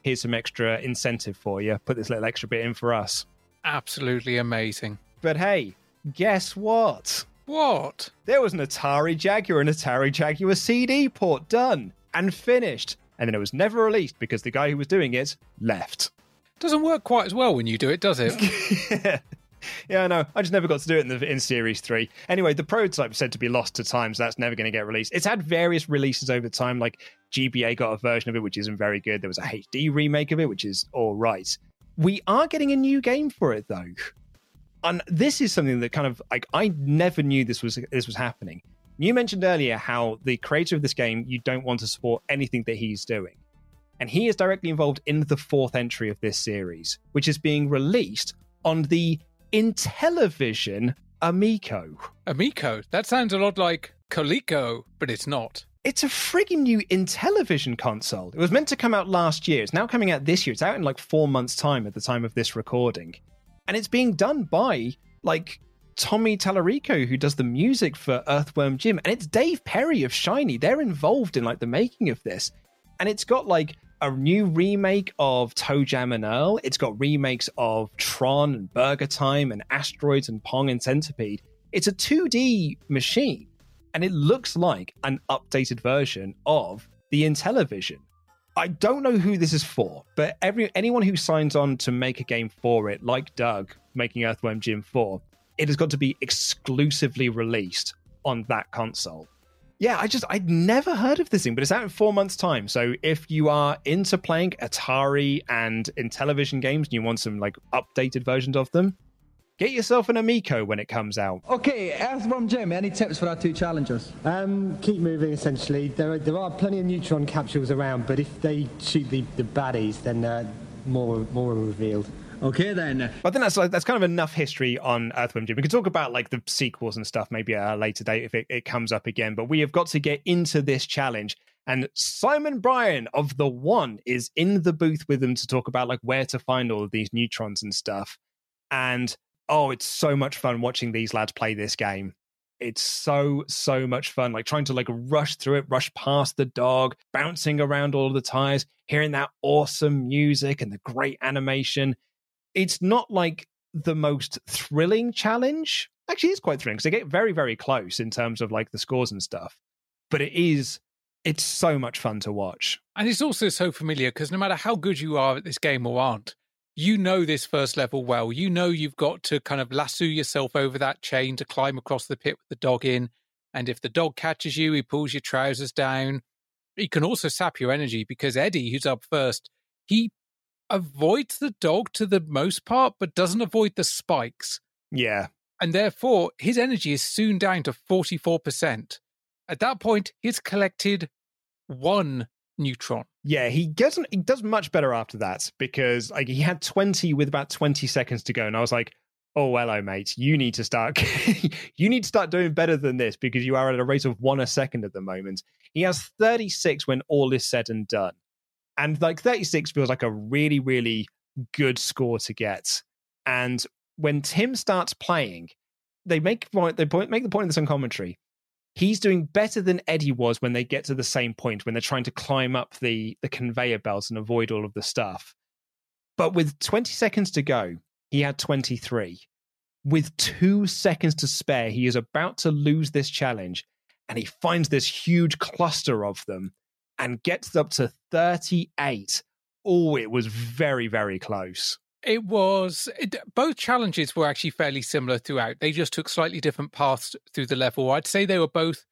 Here's some extra incentive for you. Put this little extra bit in for us. Absolutely amazing. But hey, guess what? What? There was an Atari Jaguar and Atari Jaguar CD port done and finished. And then it was never released because the guy who was doing it left. Doesn't work quite as well when you do it, does it? Yeah, Yeah, I know. I just never got to do it in the in Series Three. Anyway, the prototype said to be lost to time, so that's never going to get released. It's had various releases over time. Like GBA got a version of it, which isn't very good. There was a HD remake of it, which is all right. We are getting a new game for it though, and this is something that kind of like I never knew this was this was happening. You mentioned earlier how the creator of this game you don't want to support anything that he's doing. And he is directly involved in the fourth entry of this series, which is being released on the Intellivision Amico. Amico? That sounds a lot like Coleco, but it's not. It's a frigging new Intellivision console. It was meant to come out last year. It's now coming out this year. It's out in like four months' time at the time of this recording. And it's being done by like Tommy Tallarico, who does the music for Earthworm Jim. And it's Dave Perry of Shiny. They're involved in like the making of this. And it's got like a new remake of ToeJam and Earl. It's got remakes of Tron and Burger Time and Asteroids and Pong and Centipede. It's a 2D machine, and it looks like an updated version of the Intellivision. I don't know who this is for, but every anyone who signs on to make a game for it, like Doug making Earthworm Jim 4, it has got to be exclusively released on that console yeah, I just I'd never heard of this thing, but it's out in four months' time. So if you are into playing Atari and Intellivision games and you want some like updated versions of them, get yourself an Amico when it comes out. Okay, Earthworm Jim, any tips for our two challengers? Um, keep moving, essentially. There are, there are plenty of neutron capsules around, but if they shoot the, the baddies, then uh, more, more are revealed. Okay, then. But I think that's like that's kind of enough history on Earthworm Jim. We can talk about like the sequels and stuff maybe at a later date if it, it comes up again. But we have got to get into this challenge. And Simon Bryan of the One is in the booth with them to talk about like where to find all of these neutrons and stuff. And oh, it's so much fun watching these lads play this game. It's so so much fun. Like trying to like rush through it, rush past the dog, bouncing around all the tires, hearing that awesome music and the great animation it's not like the most thrilling challenge. Actually, it's quite thrilling because they get very, very close in terms of like the scores and stuff. But it is, it's so much fun to watch. And it's also so familiar because no matter how good you are at this game or aren't, you know this first level well. You know you've got to kind of lasso yourself over that chain to climb across the pit with the dog in. And if the dog catches you, he pulls your trousers down. He can also sap your energy because Eddie, who's up first, he avoids the dog to the most part, but doesn't avoid the spikes. Yeah. And therefore, his energy is soon down to 44%. At that point, he's collected one neutron. Yeah, he doesn't. He does much better after that because like he had twenty with about twenty seconds to go, and I was like, "Oh, hello, mate. You need to start. you need to start doing better than this because you are at a rate of one a second at the moment." He has thirty six when all is said and done, and like thirty six feels like a really, really good score to get. And when Tim starts playing, they make point. They point make the point of this on commentary he's doing better than Eddie was when they get to the same point when they're trying to climb up the the conveyor belt and avoid all of the stuff. But with 20 seconds to go, he had 23. With 2 seconds to spare, he is about to lose this challenge and he finds this huge cluster of them and gets up to 38. Oh, it was very very close. It was it, both challenges were actually fairly similar throughout. They just took slightly different paths through the level. I'd say they were both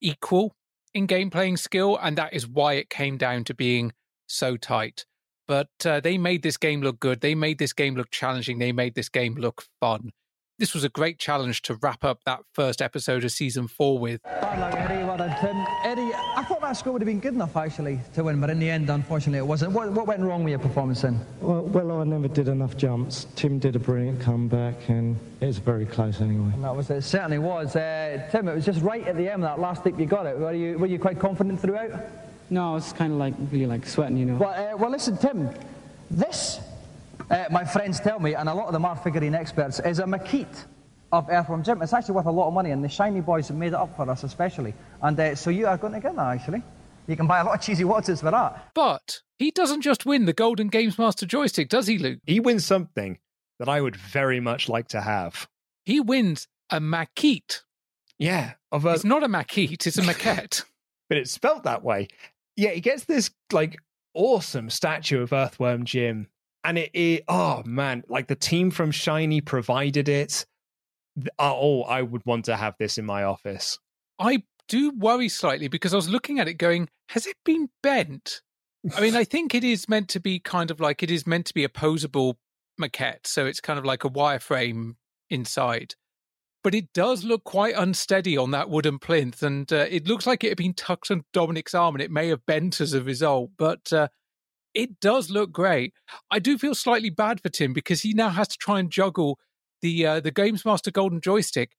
equal in game playing skill, and that is why it came down to being so tight. But uh, they made this game look good. They made this game look challenging. They made this game look fun. This was a great challenge to wrap up that first episode of season four with. Bad luck, Eddie. Well done, Tim. Eddie, I thought that score would have been good enough actually to win, but in the end, unfortunately, it wasn't. What, what went wrong with your performance then? Well, well, I never did enough jumps. Tim did a brilliant comeback, and it was very close anyway. And that was it. Certainly was. Uh, Tim, it was just right at the end, that last leap you got it. Were you, were you quite confident throughout? No, I was kind of like really like sweating, you know. Well, uh, well listen, Tim, this, uh, my friends tell me, and a lot of them are figurine experts, is a maquette of Earthworm Jim. It's actually worth a lot of money, and the Shiny Boys have made it up for us especially. And uh, so you are going to get that, actually. You can buy a lot of cheesy watches for that. But he doesn't just win the Golden Games Master joystick, does he, Luke? He wins something that I would very much like to have. He wins a maquette. Yeah, of a... It's not a maquette, it's a maquette. but it's spelt that way. Yeah, he gets this like awesome statue of Earthworm Jim. And it, it oh man, like the team from Shiny provided it. Oh, I would want to have this in my office. I do worry slightly because I was looking at it going, has it been bent? I mean, I think it is meant to be kind of like it is meant to be a posable maquette. So it's kind of like a wireframe inside. But it does look quite unsteady on that wooden plinth. And uh, it looks like it had been tucked on Dominic's arm and it may have bent as a result. But uh, it does look great. I do feel slightly bad for Tim because he now has to try and juggle the uh, the Games Master Golden Joystick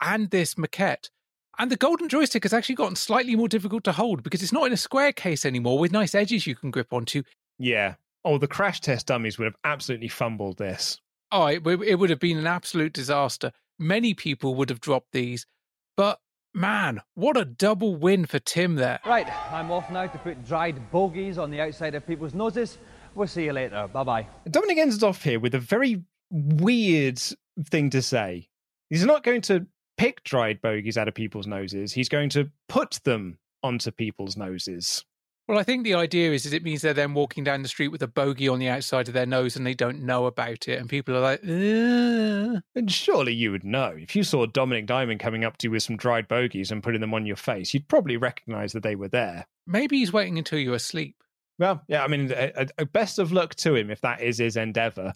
and this maquette. And the golden joystick has actually gotten slightly more difficult to hold because it's not in a square case anymore with nice edges you can grip onto. Yeah. Oh, the crash test dummies would have absolutely fumbled this. Oh, it, it would have been an absolute disaster. Many people would have dropped these. But man, what a double win for Tim there. Right, I'm off now to put dried bogies on the outside of people's noses. We'll see you later. Bye bye. Dominic ends off here with a very weird thing to say. He's not going to pick dried bogies out of people's noses. He's going to put them onto people's noses. Well, I think the idea is, is it means they're then walking down the street with a bogey on the outside of their nose and they don't know about it. And people are like, Ugh. and surely you would know. If you saw Dominic Diamond coming up to you with some dried bogies and putting them on your face, you'd probably recognize that they were there. Maybe he's waiting until you're asleep. Well, yeah, I mean, a, a best of luck to him if that is his endeavor.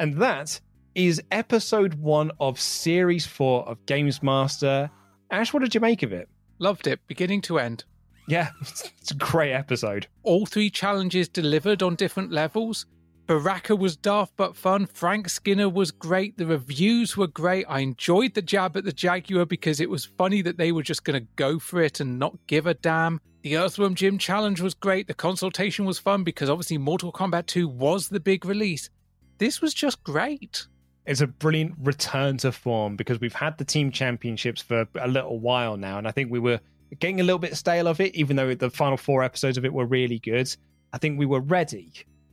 And that is episode one of series four of Games Master. Ash, what did you make of it? Loved it, beginning to end. Yeah, it's a great episode. All three challenges delivered on different levels. Baraka was daft but fun. Frank Skinner was great. The reviews were great. I enjoyed the jab at the Jaguar because it was funny that they were just going to go for it and not give a damn. The Earthworm Jim challenge was great. The consultation was fun because obviously Mortal Kombat 2 was the big release. This was just great it's a brilliant return to form because we've had the team championships for a little while now, and I think we were getting a little bit stale of it, even though the final four episodes of it were really good. I think we were ready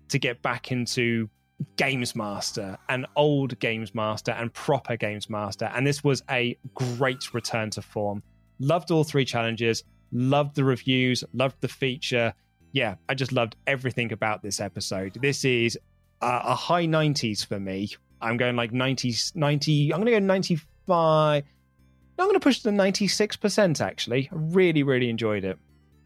to get back into Games Master, an old Games Master, and proper Games Master, and this was a great return to form. Loved all three challenges, loved the reviews, loved the feature. Yeah, I just loved everything about this episode. This is uh, a high 90s for me. I'm going like 90s, 90. I'm going to go 95. I'm going to push to 96% actually. I really, really enjoyed it.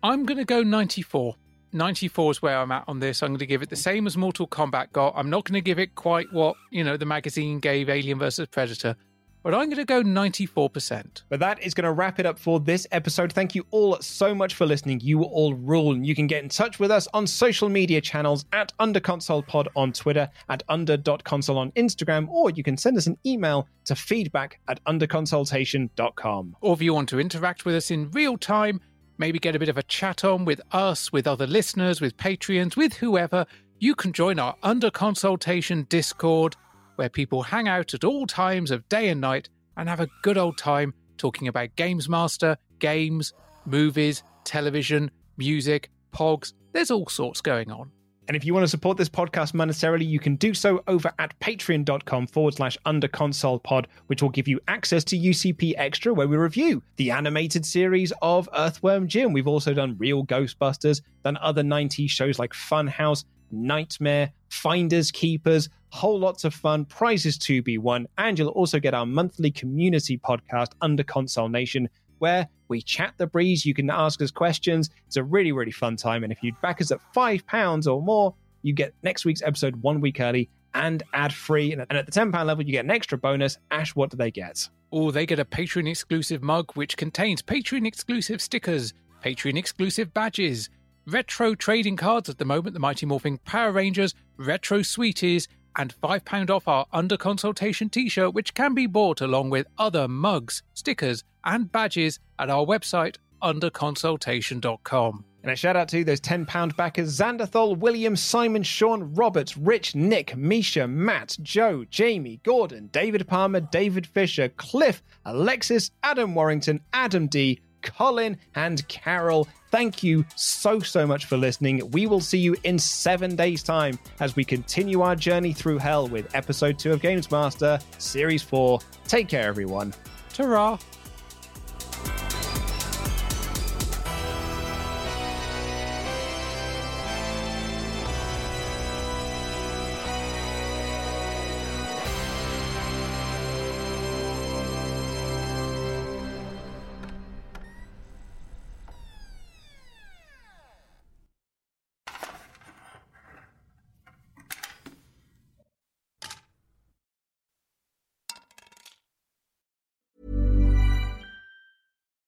I'm going to go 94. 94 is where I'm at on this. I'm going to give it the same as Mortal Kombat got. I'm not going to give it quite what, you know, the magazine gave Alien vs. Predator, but I'm going to go 94%. But that is going to wrap it up for this episode. Thank you all so much for listening. You all rule. And you can get in touch with us on social media channels at UnderConsolePod on Twitter, at under.console on Instagram, or you can send us an email to feedback at underconsultation.com. Or if you want to interact with us in real time, maybe get a bit of a chat on with us, with other listeners, with Patreons, with whoever, you can join our Under Consultation Discord, where people hang out at all times of day and night and have a good old time talking about Games Master, games, movies, television, music, pogs. There's all sorts going on. And if you want to support this podcast monetarily, you can do so over at patreon.com forward slash under console pod, which will give you access to UCP Extra, where we review the animated series of Earthworm Jim. We've also done Real Ghostbusters, done other 90s shows like Funhouse, Nightmare, Finders Keepers, whole lots of fun, prizes to be won, and you'll also get our monthly community podcast, Under Console Nation, where we chat the breeze. You can ask us questions. It's a really, really fun time. And if you back us at £5 or more, you get next week's episode one week early and ad free. And at the £10 level, you get an extra bonus. Ash, what do they get? Or they get a Patreon exclusive mug which contains Patreon exclusive stickers, Patreon exclusive badges, retro trading cards at the moment, the Mighty Morphing Power Rangers, retro sweeties, and £5 off our Under Consultation t shirt, which can be bought along with other mugs, stickers, and badges at our website, underconsultation.com. And a shout out to those £10 backers Xanderthal, William, Simon, Sean, Robert, Rich, Nick, Misha, Matt, Joe, Jamie, Gordon, David Palmer, David Fisher, Cliff, Alexis, Adam Warrington, Adam D, Colin, and Carol. Thank you so, so much for listening. We will see you in seven days' time as we continue our journey through hell with episode two of Games Master, series four. Take care, everyone. Ta